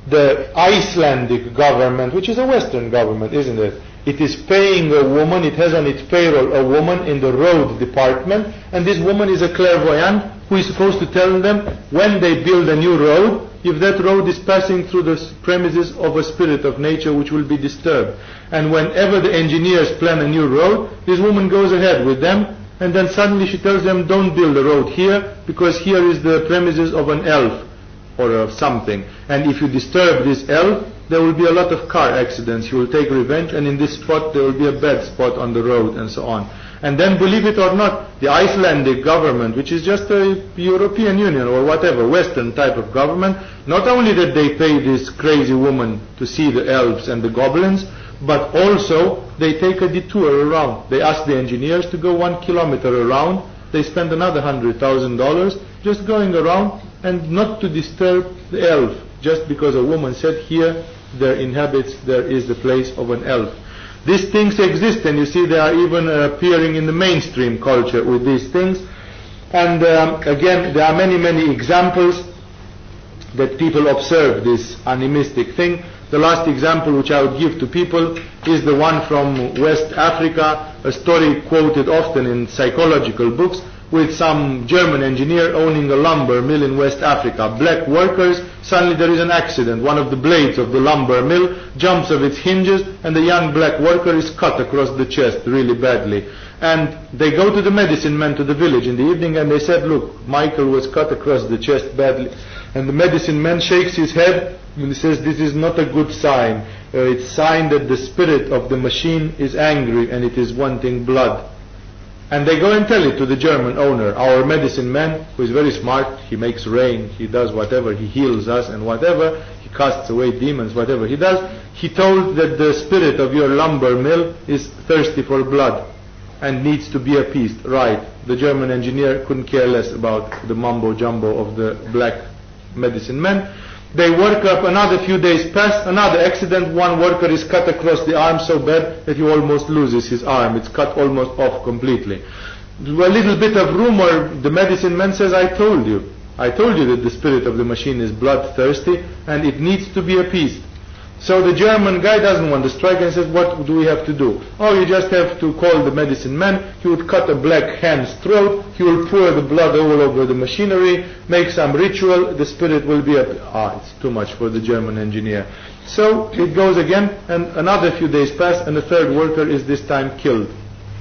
the Icelandic government, which is a Western government, isn't it? It is paying a woman, it has on its payroll a woman in the road department, and this woman is a clairvoyant who is supposed to tell them when they build a new road, if that road is passing through the premises of a spirit of nature which will be disturbed. And whenever the engineers plan a new road, this woman goes ahead with them, and then suddenly she tells them, don't build a road here, because here is the premises of an elf or of something. And if you disturb this elf, there will be a lot of car accidents. You will take revenge, and in this spot there will be a bad spot on the road, and so on. And then, believe it or not, the Icelandic government, which is just a European Union or whatever, Western type of government, not only that they pay this crazy woman to see the elves and the goblins, but also they take a detour around. They ask the engineers to go one kilometer around. They spend another hundred thousand dollars just going around and not to disturb the elf, just because a woman said here there inhabits, there is the place of an elf. These things exist, and you see they are even uh, appearing in the mainstream culture with these things. And um, again, there are many, many examples that people observe this animistic thing. The last example which I would give to people is the one from West Africa, a story quoted often in psychological books with some German engineer owning a lumber mill in West Africa. Black workers, suddenly there is an accident. One of the blades of the lumber mill jumps off its hinges and the young black worker is cut across the chest really badly. And they go to the medicine man to the village in the evening and they said, look, Michael was cut across the chest badly. And the medicine man shakes his head and he says, this is not a good sign. Uh, it's sign that the spirit of the machine is angry and it is wanting blood. And they go and tell it to the German owner, our medicine man, who is very smart, he makes rain, he does whatever, he heals us and whatever, he casts away demons, whatever he does. He told that the spirit of your lumber mill is thirsty for blood and needs to be appeased. Right. The German engineer couldn't care less about the mumbo jumbo of the black medicine man. They work up another few days pass, another accident, one worker is cut across the arm so bad that he almost loses his arm. It's cut almost off completely. A little bit of rumor, the medicine man says, I told you. I told you that the spirit of the machine is bloodthirsty and it needs to be appeased. So the German guy doesn't want to strike and says, what do we have to do? Oh, you just have to call the medicine man. He would cut a black hand's throat. He will pour the blood all over the machinery, make some ritual. The spirit will be up. Ah, it's too much for the German engineer. So it goes again, and another few days pass, and the third worker is this time killed.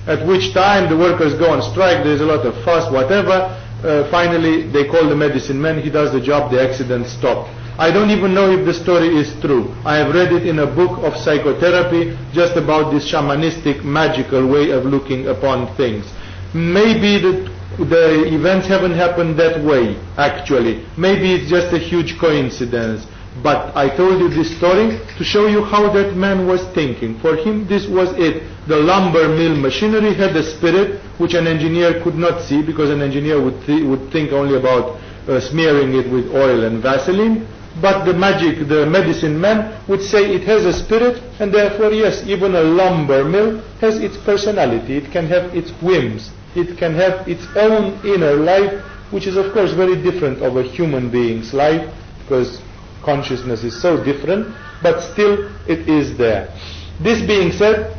At which time the workers go on strike. There's a lot of fuss, whatever. Uh, finally, they call the medicine man. He does the job. The accident stopped. I don't even know if the story is true. I have read it in a book of psychotherapy just about this shamanistic magical way of looking upon things. Maybe the, the events haven't happened that way actually. Maybe it's just a huge coincidence. But I told you this story to show you how that man was thinking. For him this was it. The lumber mill machinery had a spirit which an engineer could not see because an engineer would, th would think only about uh, smearing it with oil and Vaseline but the magic, the medicine man would say it has a spirit, and therefore, yes, even a lumber mill has its personality. It can have its whims. It can have its own inner life, which is, of course, very different of a human being's life, because consciousness is so different, but still it is there. This being said,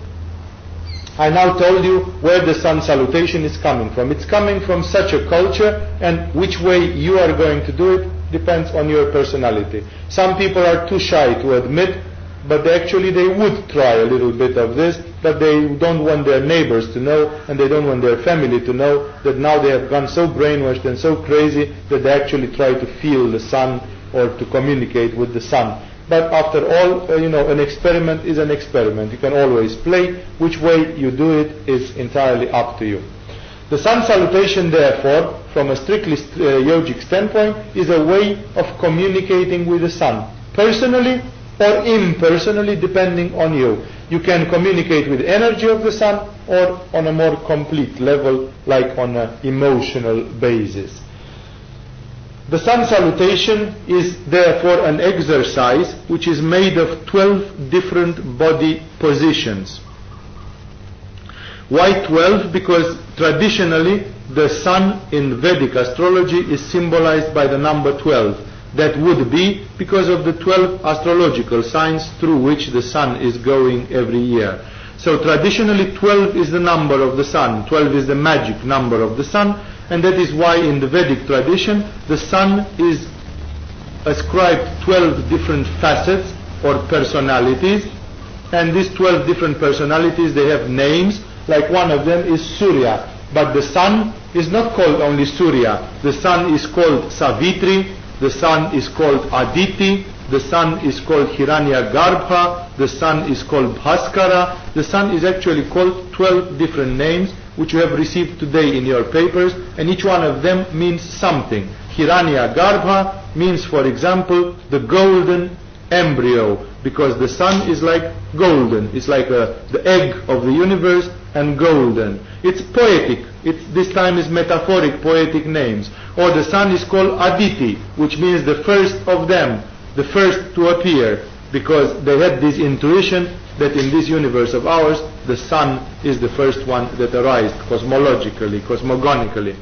I now told you where the sun salutation is coming from. It's coming from such a culture, and which way you are going to do it depends on your personality. Some people are too shy to admit, but actually they would try a little bit of this, but they don't want their neighbors to know, and they don't want their family to know that now they have gone so brainwashed and so crazy that they actually try to feel the sun or to communicate with the sun. But after all, uh, you know, an experiment is an experiment. You can always play. Which way you do it is entirely up to you. The sun salutation, therefore, from a strictly uh, yogic standpoint, is a way of communicating with the sun, personally or impersonally, depending on you. You can communicate with the energy of the sun or on a more complete level, like on an emotional basis. The sun salutation is therefore an exercise which is made of 12 different body positions. Why 12? Because traditionally the sun in Vedic astrology is symbolized by the number 12. That would be because of the 12 astrological signs through which the sun is going every year. So traditionally 12 is the number of the sun, 12 is the magic number of the sun, and that is why in the Vedic tradition the sun is ascribed 12 different facets or personalities, and these 12 different personalities they have names, like one of them is Surya, but the sun is not called only Surya, the sun is called Savitri, the sun is called Aditi, the sun is called Hiranya Garbha, the sun is called Bhaskara, the sun is actually called 12 different names which you have received today in your papers and each one of them means something. Hiranya Garbha means for example the golden embryo because the sun is like golden, it's like a, the egg of the universe and golden. It's poetic, it's, this time is metaphoric poetic names. Or the sun is called Aditi which means the first of them the first to appear because they had this intuition that in this universe of ours the sun is the first one that arises cosmologically, cosmogonically.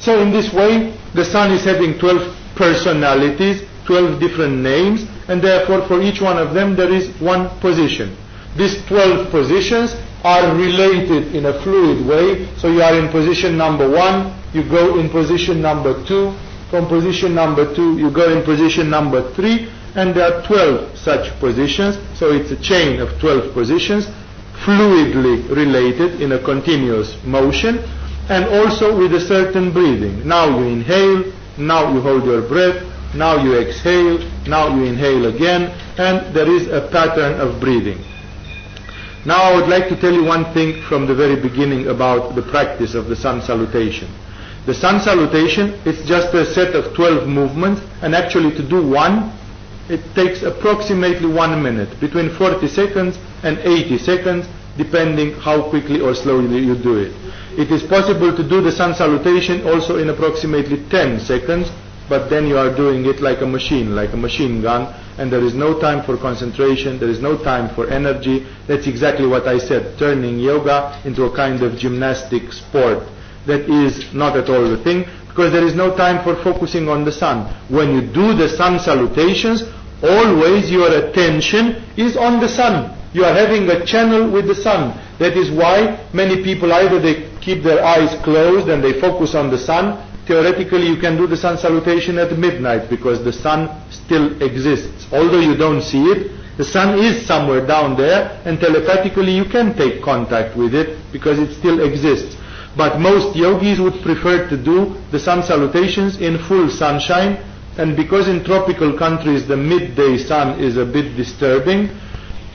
So in this way the sun is having 12 personalities, 12 different names and therefore for each one of them there is one position. These 12 positions are related in a fluid way. So you are in position number one, you go in position number two, from position number two you go in position number three. And there are 12 such positions. So it's a chain of 12 positions fluidly related in a continuous motion. And also with a certain breathing. Now you inhale now you hold your breath now you exhale now you inhale again. And there is a pattern of breathing now I would like to tell you one thing from the very beginning about the practice of the sun salutation the sun salutation is just a set of 12 movements and actually to do one it takes approximately one minute, between 40 seconds and 80 seconds, depending how quickly or slowly you do it. It is possible to do the sun salutation also in approximately 10 seconds, but then you are doing it like a machine, like a machine gun, and there is no time for concentration, there is no time for energy. That's exactly what I said, turning yoga into a kind of gymnastic sport that is not at all the thing because there is no time for focusing on the sun. When you do the sun salutations, always your attention is on the sun. You are having a channel with the sun. That is why many people either they keep their eyes closed and they focus on the sun. Theoretically you can do the sun salutation at midnight because the sun still exists. Although you don't see it, the sun is somewhere down there and telepathically you can take contact with it because it still exists. But most yogis would prefer to do the sun salutations in full sunshine and because in tropical countries the midday sun is a bit disturbing,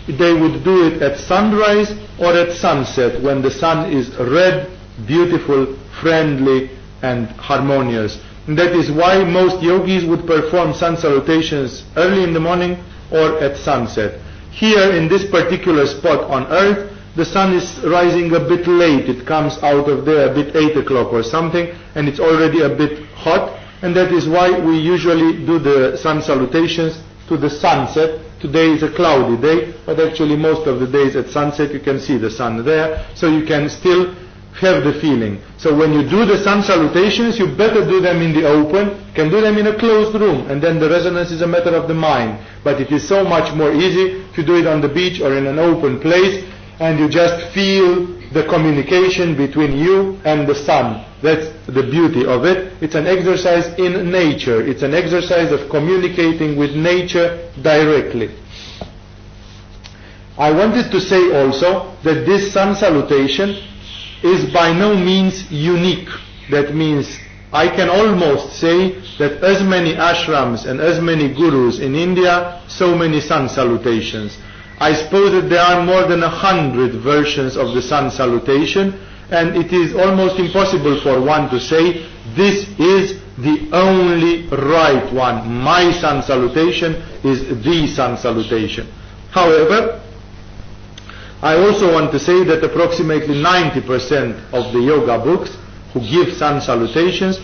they would do it at sunrise or at sunset when the sun is red, beautiful, friendly and harmonious. And that is why most yogis would perform sun salutations early in the morning or at sunset. Here in this particular spot on earth, the sun is rising a bit late. It comes out of there a bit 8 o'clock or something and it's already a bit hot and that is why we usually do the sun salutations to the sunset. Today is a cloudy day, but actually most of the days at sunset you can see the sun there, so you can still have the feeling. So when you do the sun salutations, you better do them in the open, can do them in a closed room, and then the resonance is a matter of the mind. But it is so much more easy to do it on the beach or in an open place, and you just feel the communication between you and the sun. That's the beauty of it. It's an exercise in nature. It's an exercise of communicating with nature directly. I wanted to say also that this sun salutation is by no means unique. That means I can almost say that as many ashrams and as many gurus in India, so many sun salutations. I suppose that there are more than a hundred versions of the sun salutation and it is almost impossible for one to say this is the only right one. My sun salutation is the sun salutation. However, I also want to say that approximately 90% of the yoga books who give sun salutations,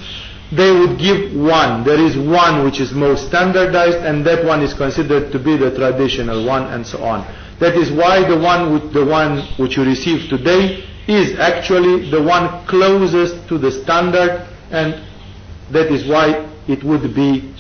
they would give one. There is one which is most standardized and that one is considered to be the traditional one and so on. That is why the one, the one which you receive today is actually the one closest to the standard and that is why it would be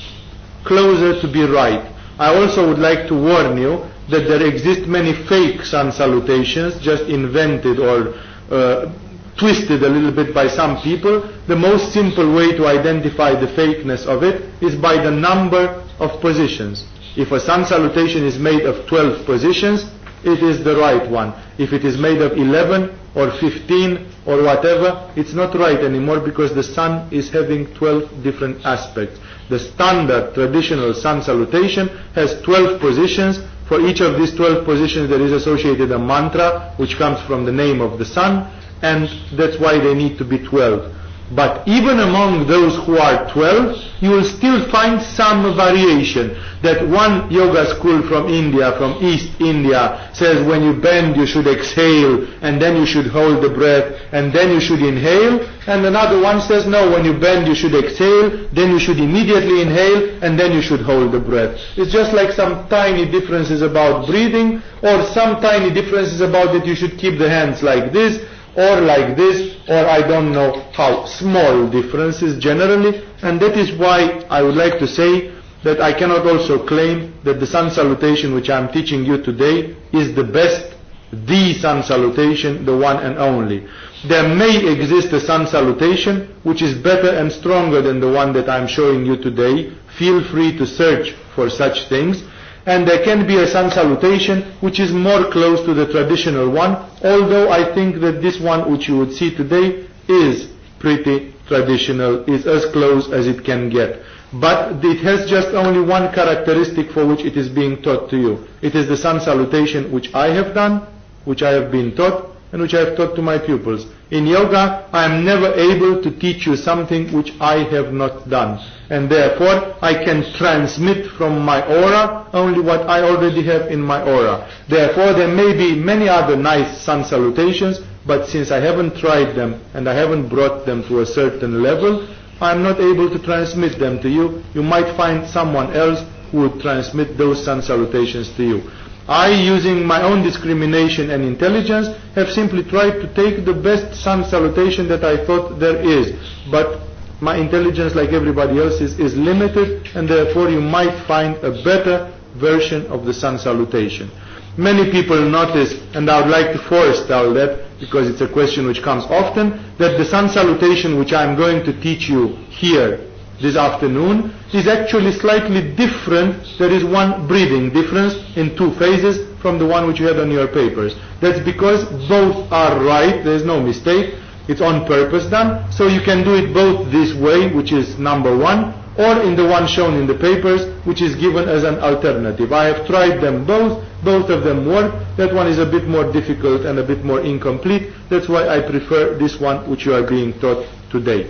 closer to be right. I also would like to warn you that there exist many fake sun salutations, just invented or uh, twisted a little bit by some people, the most simple way to identify the fakeness of it is by the number of positions. If a sun salutation is made of 12 positions, it is the right one. If it is made of 11 or 15 or whatever, it's not right anymore because the sun is having 12 different aspects. The standard traditional sun salutation has 12 positions. For each of these 12 positions there is associated a mantra which comes from the name of the sun and that's why they need to be 12. But even among those who are 12, you will still find some variation. That one yoga school from India, from East India, says when you bend you should exhale and then you should hold the breath and then you should inhale. And another one says no, when you bend you should exhale, then you should immediately inhale and then you should hold the breath. It's just like some tiny differences about breathing or some tiny differences about that you should keep the hands like this or like this, or I don't know how small differences generally, and that is why I would like to say that I cannot also claim that the sun salutation which I am teaching you today is the best, the sun salutation, the one and only. There may exist a sun salutation which is better and stronger than the one that I am showing you today. Feel free to search for such things and there can be a sun salutation which is more close to the traditional one, although I think that this one which you would see today is pretty traditional, is as close as it can get. But it has just only one characteristic for which it is being taught to you. It is the sun salutation which I have done, which I have been taught, and which I have taught to my pupils. In yoga, I am never able to teach you something which I have not done. And therefore, I can transmit from my aura only what I already have in my aura. Therefore, there may be many other nice sun salutations, but since I haven't tried them and I haven't brought them to a certain level, I am not able to transmit them to you. You might find someone else who would transmit those sun salutations to you. I, using my own discrimination and intelligence, have simply tried to take the best sun salutation that I thought there is. But my intelligence, like everybody else's, is limited, and therefore you might find a better version of the sun salutation. Many people notice, and I would like to forestall that, because it's a question which comes often, that the sun salutation which I'm going to teach you here this afternoon is actually slightly different. There is one breathing difference in two phases from the one which you had on your papers. That's because both are right, there is no mistake. It's on purpose done. So you can do it both this way, which is number one, or in the one shown in the papers, which is given as an alternative. I have tried them both. Both of them work. That one is a bit more difficult and a bit more incomplete. That's why I prefer this one which you are being taught today.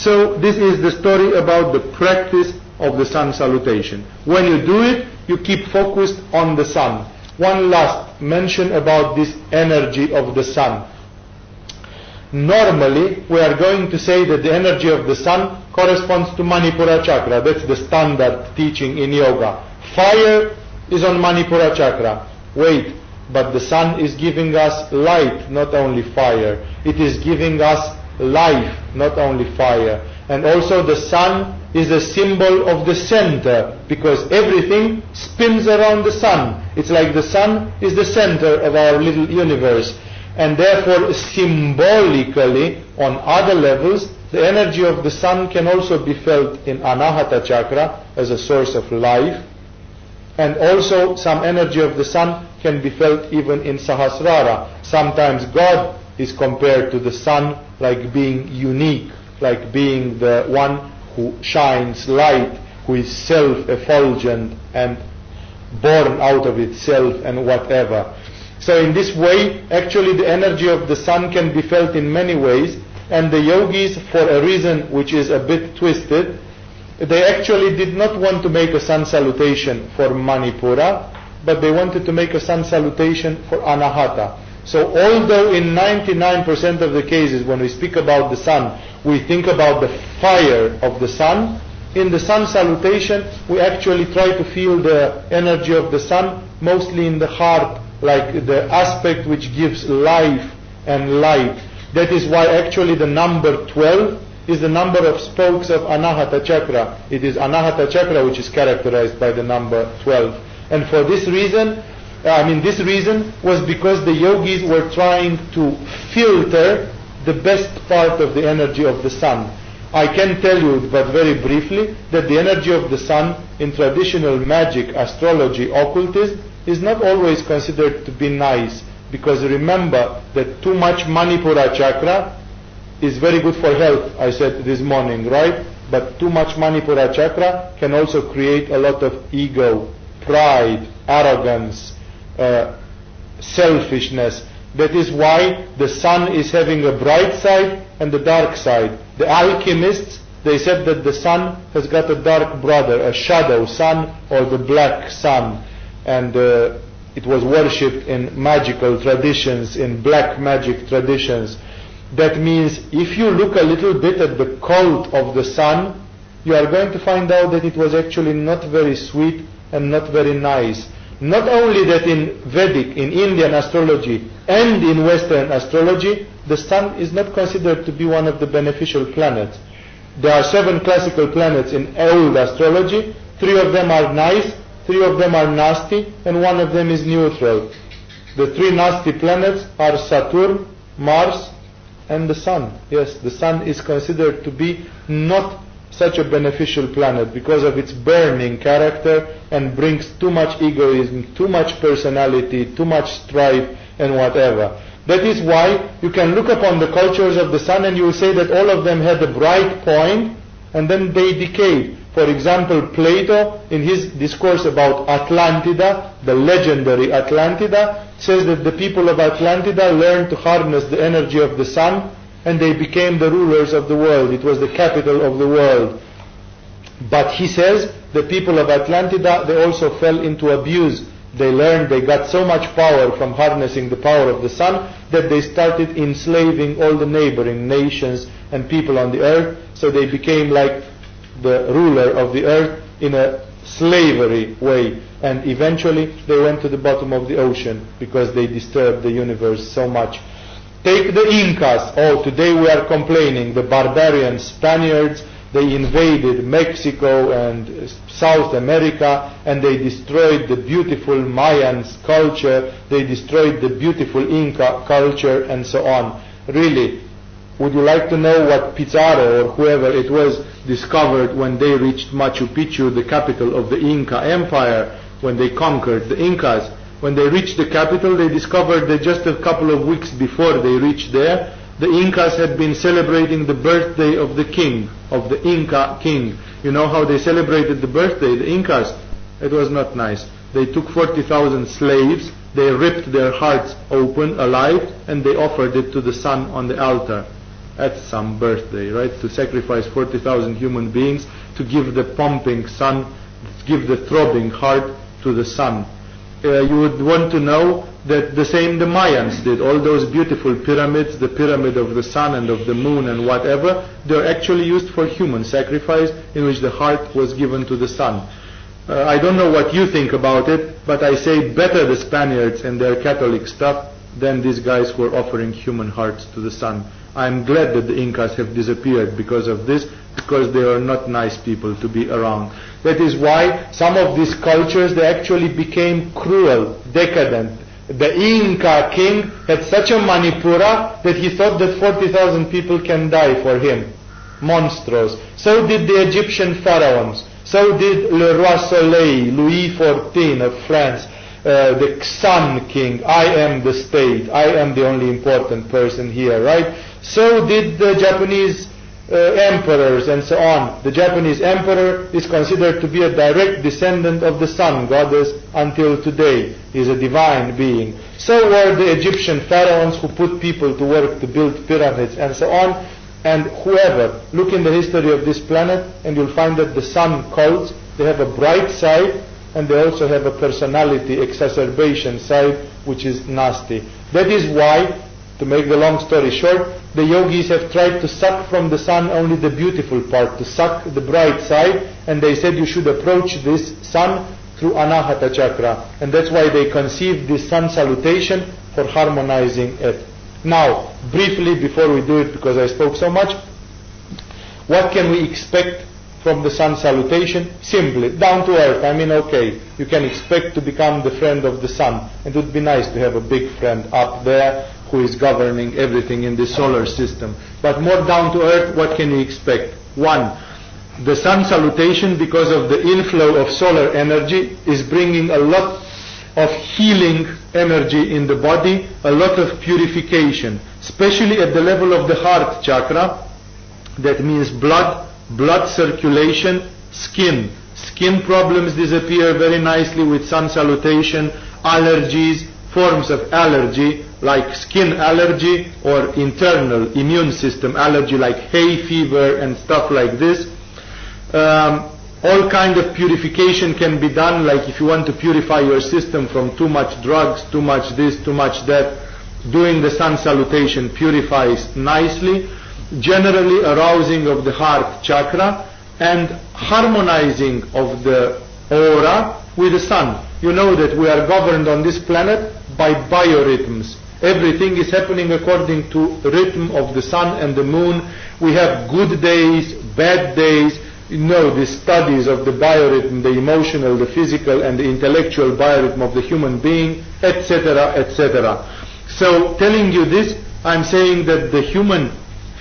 So this is the story about the practice of the sun salutation. When you do it, you keep focused on the sun. One last mention about this energy of the sun. Normally, we are going to say that the energy of the sun corresponds to Manipura chakra. That's the standard teaching in yoga. Fire is on Manipura chakra. Wait, but the sun is giving us light, not only fire. It is giving us life, not only fire. And also the sun is a symbol of the center because everything spins around the sun. It's like the sun is the center of our little universe. And therefore, symbolically, on other levels, the energy of the sun can also be felt in Anahata chakra as a source of life. And also, some energy of the sun can be felt even in Sahasrara. Sometimes God is compared to the sun like being unique, like being the one who shines light, who is self-effulgent and born out of itself and whatever. So in this way, actually the energy of the sun can be felt in many ways, and the yogis, for a reason which is a bit twisted, they actually did not want to make a sun salutation for Manipura, but they wanted to make a sun salutation for Anahata. So although in 99% of the cases when we speak about the sun, we think about the fire of the sun, in the sun salutation we actually try to feel the energy of the sun mostly in the heart, like the aspect which gives life and light. That is why actually the number 12 is the number of spokes of Anahata chakra. It is Anahata chakra which is characterized by the number 12. And for this reason, Uh, I mean, this reason was because the yogis were trying to filter the best part of the energy of the sun. I can tell you, but very briefly, that the energy of the sun in traditional magic, astrology, occultism is not always considered to be nice. Because remember that too much Manipura chakra is very good for health, I said this morning, right? But too much Manipura chakra can also create a lot of ego, pride, arrogance, uh, selfishness. That is why the sun is having a bright side and a dark side. The alchemists, they said that the sun has got a dark brother, a shadow sun or the black sun. And uh, it was worshipped in magical traditions, in black magic traditions. That means if you look a little bit at the cult of the sun, you are going to find out that it was actually not very sweet and not very nice. Not only that in Vedic, in Indian astrology, and in Western astrology, the sun is not considered to be one of the beneficial planets. There are seven classical planets in old astrology. Three of them are nice, three of them are nasty, and one of them is neutral. The three nasty planets are Saturn, Mars, and the Sun. Yes, the Sun is considered to be not such a beneficial planet because of its burning character and brings too much egoism, too much personality, too much strife, and whatever. That is why you can look upon the cultures of the sun and you will say that all of them had a bright point and then they decayed. For example, Plato, in his discourse about Atlantida, the legendary Atlantida, says that the people of Atlantida learned to harness the energy of the sun and they became the rulers of the world. It was the capital of the world. But he says the people of Atlantida, they also fell into abuse. They learned they got so much power from harnessing the power of the sun that they started enslaving all the neighboring nations and people on the earth. So they became like the ruler of the earth in a slavery way. And eventually they went to the bottom of the ocean because they disturbed the universe so much. Take the Incas. Oh, today we are complaining. The barbarian Spaniards, they invaded Mexico and South America and they destroyed the beautiful Mayans culture. They destroyed the beautiful Inca culture and so on. Really, would you like to know what Pizarro or whoever it was discovered when they reached Machu Picchu, the capital of the Inca Empire, when they conquered the Incas? When they reached the capital, they discovered that just a couple of weeks before they reached there, the Incas had been celebrating the birthday of the king, of the Inca king. You know how they celebrated the birthday, the Incas? It was not nice. They took 40,000 slaves, they ripped their hearts open alive, and they offered it to the sun on the altar. That's some birthday, right? To sacrifice 40,000 human beings, to give the pumping sun, give the throbbing heart to the sun uh, you would want to know that the same the Mayans did. All those beautiful pyramids, the pyramid of the sun and of the moon and whatever, they're actually used for human sacrifice in which the heart was given to the sun. Uh, I don't know what you think about it, but I say better the Spaniards and their Catholic stuff than these guys who are offering human hearts to the sun. I'm glad that the Incas have disappeared because of this, because they are not nice people to be around. That is why some of these cultures, they actually became cruel, decadent. The Inca king had such a Manipura that he thought that 40,000 people can die for him. Monstrous. So did the Egyptian pharaohs. So did Le Roi Soleil, Louis XIV of France. Uh, the Sun King, I am the state, I am the only important person here, right? So did the Japanese uh, emperors and so on. The Japanese emperor is considered to be a direct descendant of the sun goddess until today. He is a divine being. So were the Egyptian pharaohs who put people to work to build pyramids and so on. And whoever, look in the history of this planet and you'll find that the sun cults, they have a bright side and they also have a personality exacerbation side which is nasty. That is why to make the long story short, the yogis have tried to suck from the sun only the beautiful part, to suck the bright side, and they said you should approach this sun through Anahata chakra. And that's why they conceived this sun salutation for harmonizing it. Now, briefly before we do it, because I spoke so much, what can we expect from the sun salutation? Simply, down to earth. I mean, okay, you can expect to become the friend of the sun. It would be nice to have a big friend up there who is governing everything in the solar system. But more down to earth, what can you expect? One, the sun salutation, because of the inflow of solar energy, is bringing a lot of healing energy in the body, a lot of purification, especially at the level of the heart chakra. That means blood, blood circulation, skin. Skin problems disappear very nicely with sun salutation, allergies, forms of allergy like skin allergy or internal immune system allergy like hay fever and stuff like this. Um, all kind of purification can be done like if you want to purify your system from too much drugs, too much this, too much that, doing the sun salutation purifies nicely, generally arousing of the heart chakra and harmonizing of the aura with the sun. You know that we are governed on this planet by biorhythms. Everything is happening according to rhythm of the sun and the moon. We have good days, bad days, you know the studies of the biorhythm, the emotional, the physical, and the intellectual biorhythm of the human being, etc., etc. So, telling you this, I'm saying that the human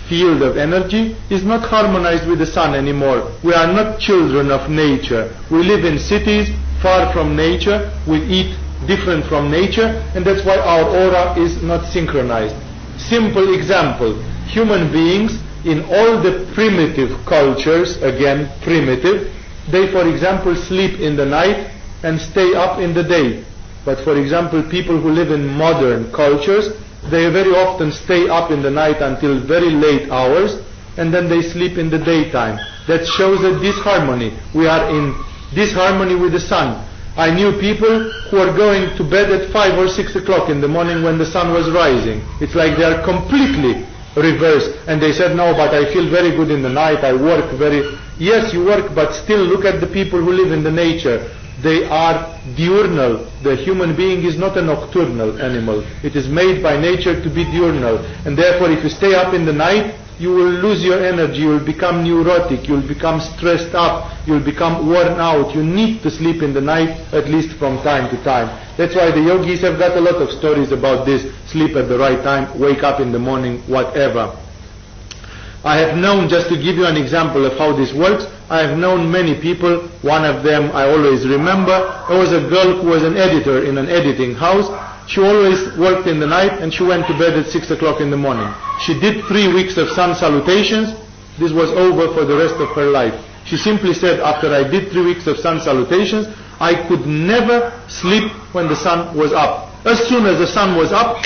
field of energy is not harmonized with the sun anymore. We are not children of nature. We live in cities far from nature. We eat different from nature, and that's why our aura is not synchronized. Simple example human beings in all the primitive cultures, again primitive, they for example sleep in the night and stay up in the day. But for example, people who live in modern cultures, they very often stay up in the night until very late hours and then they sleep in the daytime. That shows a disharmony. We are in disharmony with the sun. I knew people who are going to bed at 5 or 6 o'clock in the morning when the sun was rising. It's like they are completely reversed. And they said, no, but I feel very good in the night, I work very... Yes, you work, but still look at the people who live in the nature. They are diurnal. The human being is not a nocturnal animal. It is made by nature to be diurnal. And therefore, if you stay up in the night, you will lose your energy, you will become neurotic, you will become stressed up, you will become worn out. You need to sleep in the night at least from time to time. That's why the yogis have got a lot of stories about this. Sleep at the right time, wake up in the morning, whatever. I have known, just to give you an example of how this works, I have known many people. One of them I always remember. There was a girl who was an editor in an editing house she always worked in the night and she went to bed at 6 o'clock in the morning. She did three weeks of sun salutations. This was over for the rest of her life. She simply said, after I did three weeks of sun salutations, I could never sleep when the sun was up. As soon as the sun was up,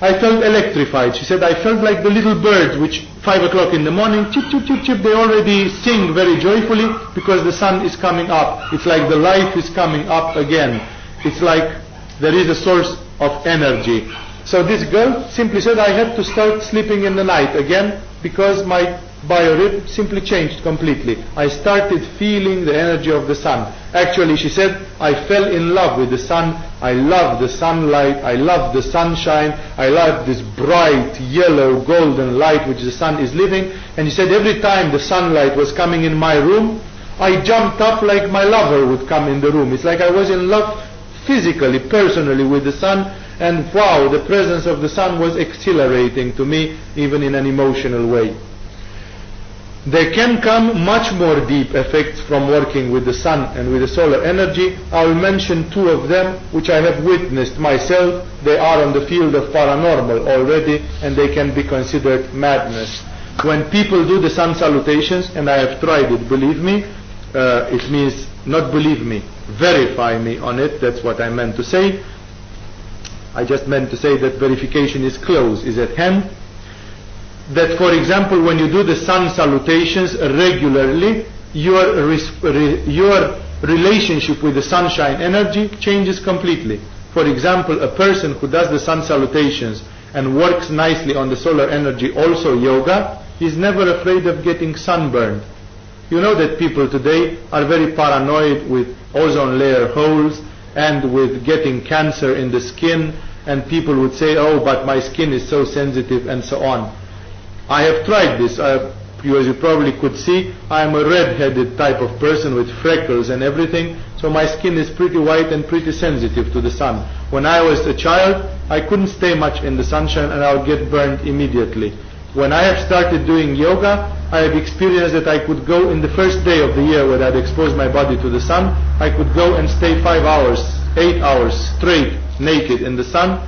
I felt electrified. She said, I felt like the little birds which 5 o'clock in the morning, chip, chip, chip, chip, they already sing very joyfully because the sun is coming up. It's like the life is coming up again. It's like there is a source of energy. So this girl simply said, I have to start sleeping in the night again because my biorhythm simply changed completely. I started feeling the energy of the sun. Actually, she said, I fell in love with the sun. I love the sunlight. I love the sunshine. I love this bright yellow golden light which the sun is living. And she said, every time the sunlight was coming in my room, I jumped up like my lover would come in the room. It's like I was in love physically, personally with the sun, and wow, the presence of the sun was exhilarating to me, even in an emotional way. There can come much more deep effects from working with the sun and with the solar energy. I will mention two of them which I have witnessed myself. They are on the field of paranormal already and they can be considered madness. When people do the sun salutations, and I have tried it, believe me, uh, it means not believe me, verify me on it, that's what I meant to say. I just meant to say that verification is close, is at hand. That for example, when you do the sun salutations regularly, your, your relationship with the sunshine energy changes completely. For example, a person who does the sun salutations and works nicely on the solar energy, also yoga, is never afraid of getting sunburned you know that people today are very paranoid with ozone layer holes and with getting cancer in the skin and people would say, oh, but my skin is so sensitive and so on. I have tried this. You, as you probably could see, I am a red-headed type of person with freckles and everything, so my skin is pretty white and pretty sensitive to the sun. When I was a child, I couldn't stay much in the sunshine and I would get burned immediately. When I have started doing yoga, I have experienced that I could go in the first day of the year when I'd exposed my body to the sun, I could go and stay five hours, eight hours straight naked in the sun,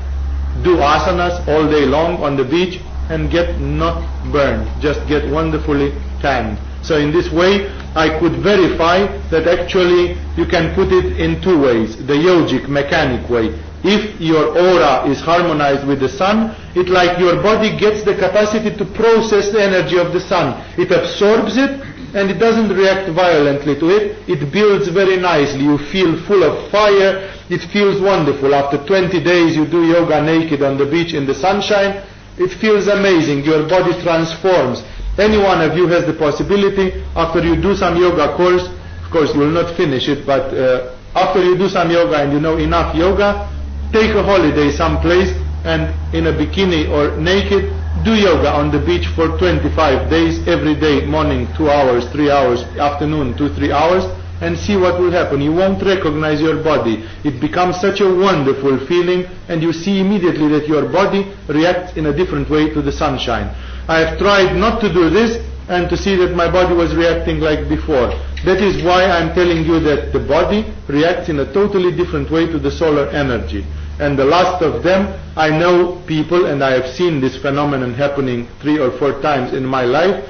do asanas all day long on the beach and get not burned, just get wonderfully tanned. So in this way, I could verify that actually you can put it in two ways. The yogic, mechanic way. If your aura is harmonized with the sun, it like your body gets the capacity to process the energy of the sun. It absorbs it and it doesn't react violently to it. It builds very nicely. You feel full of fire. It feels wonderful. After 20 days you do yoga naked on the beach in the sunshine. It feels amazing. Your body transforms. Any one of you has the possibility after you do some yoga course, of course you will not finish it, but uh, after you do some yoga and you know enough yoga, take a holiday someplace and in a bikini or naked do yoga on the beach for 25 days every day morning 2 hours 3 hours afternoon 2 3 hours and see what will happen you won't recognize your body it becomes such a wonderful feeling and you see immediately that your body reacts in a different way to the sunshine i have tried not to do this and to see that my body was reacting like before. That is why I'm telling you that the body reacts in a totally different way to the solar energy. And the last of them, I know people, and I have seen this phenomenon happening three or four times in my life,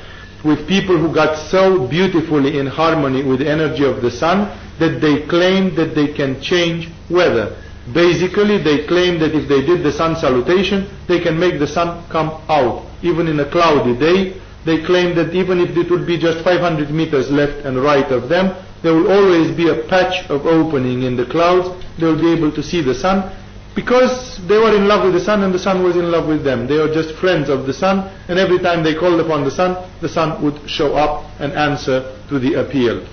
with people who got so beautifully in harmony with the energy of the sun that they claim that they can change weather. Basically, they claim that if they did the sun salutation, they can make the sun come out. Even in a cloudy day, they claim that even if it would be just 500 meters left and right of them, there will always be a patch of opening in the clouds. They will be able to see the sun because they were in love with the sun and the sun was in love with them. They are just friends of the sun and every time they called upon the sun, the sun would show up and answer to the appeal.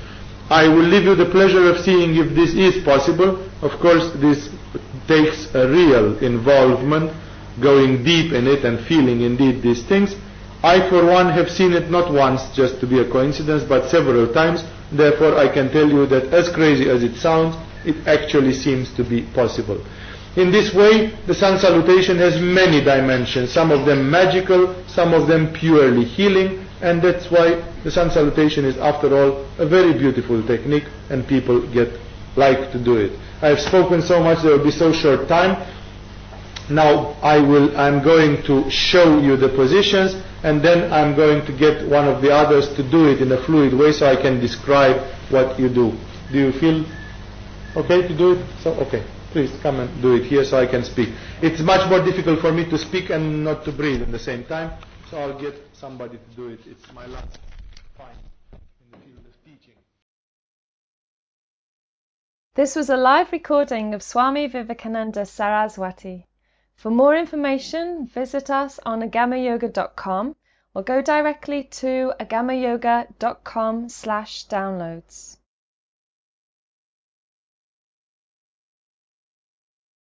I will leave you the pleasure of seeing if this is possible. Of course, this takes a real involvement, going deep in it and feeling indeed these things. I, for one, have seen it not once just to be a coincidence, but several times. Therefore, I can tell you that as crazy as it sounds, it actually seems to be possible. In this way, the sun salutation has many dimensions, some of them magical, some of them purely healing, and that's why the sun salutation is, after all, a very beautiful technique, and people get like to do it. I have spoken so much, there will be so short time. Now I will, I'm going to show you the positions and then I'm going to get one of the others to do it in a fluid way so I can describe what you do. Do you feel okay to do it? So, okay. Please come and do it here so I can speak. It's much more difficult for me to speak and not to breathe at the same time, so I'll get somebody to do it. It's my last find in the field of teaching. This was a live recording of Swami Vivekananda Saraswati. For more information, visit us on agamayoga.com or go directly to agamayoga.com slash downloads.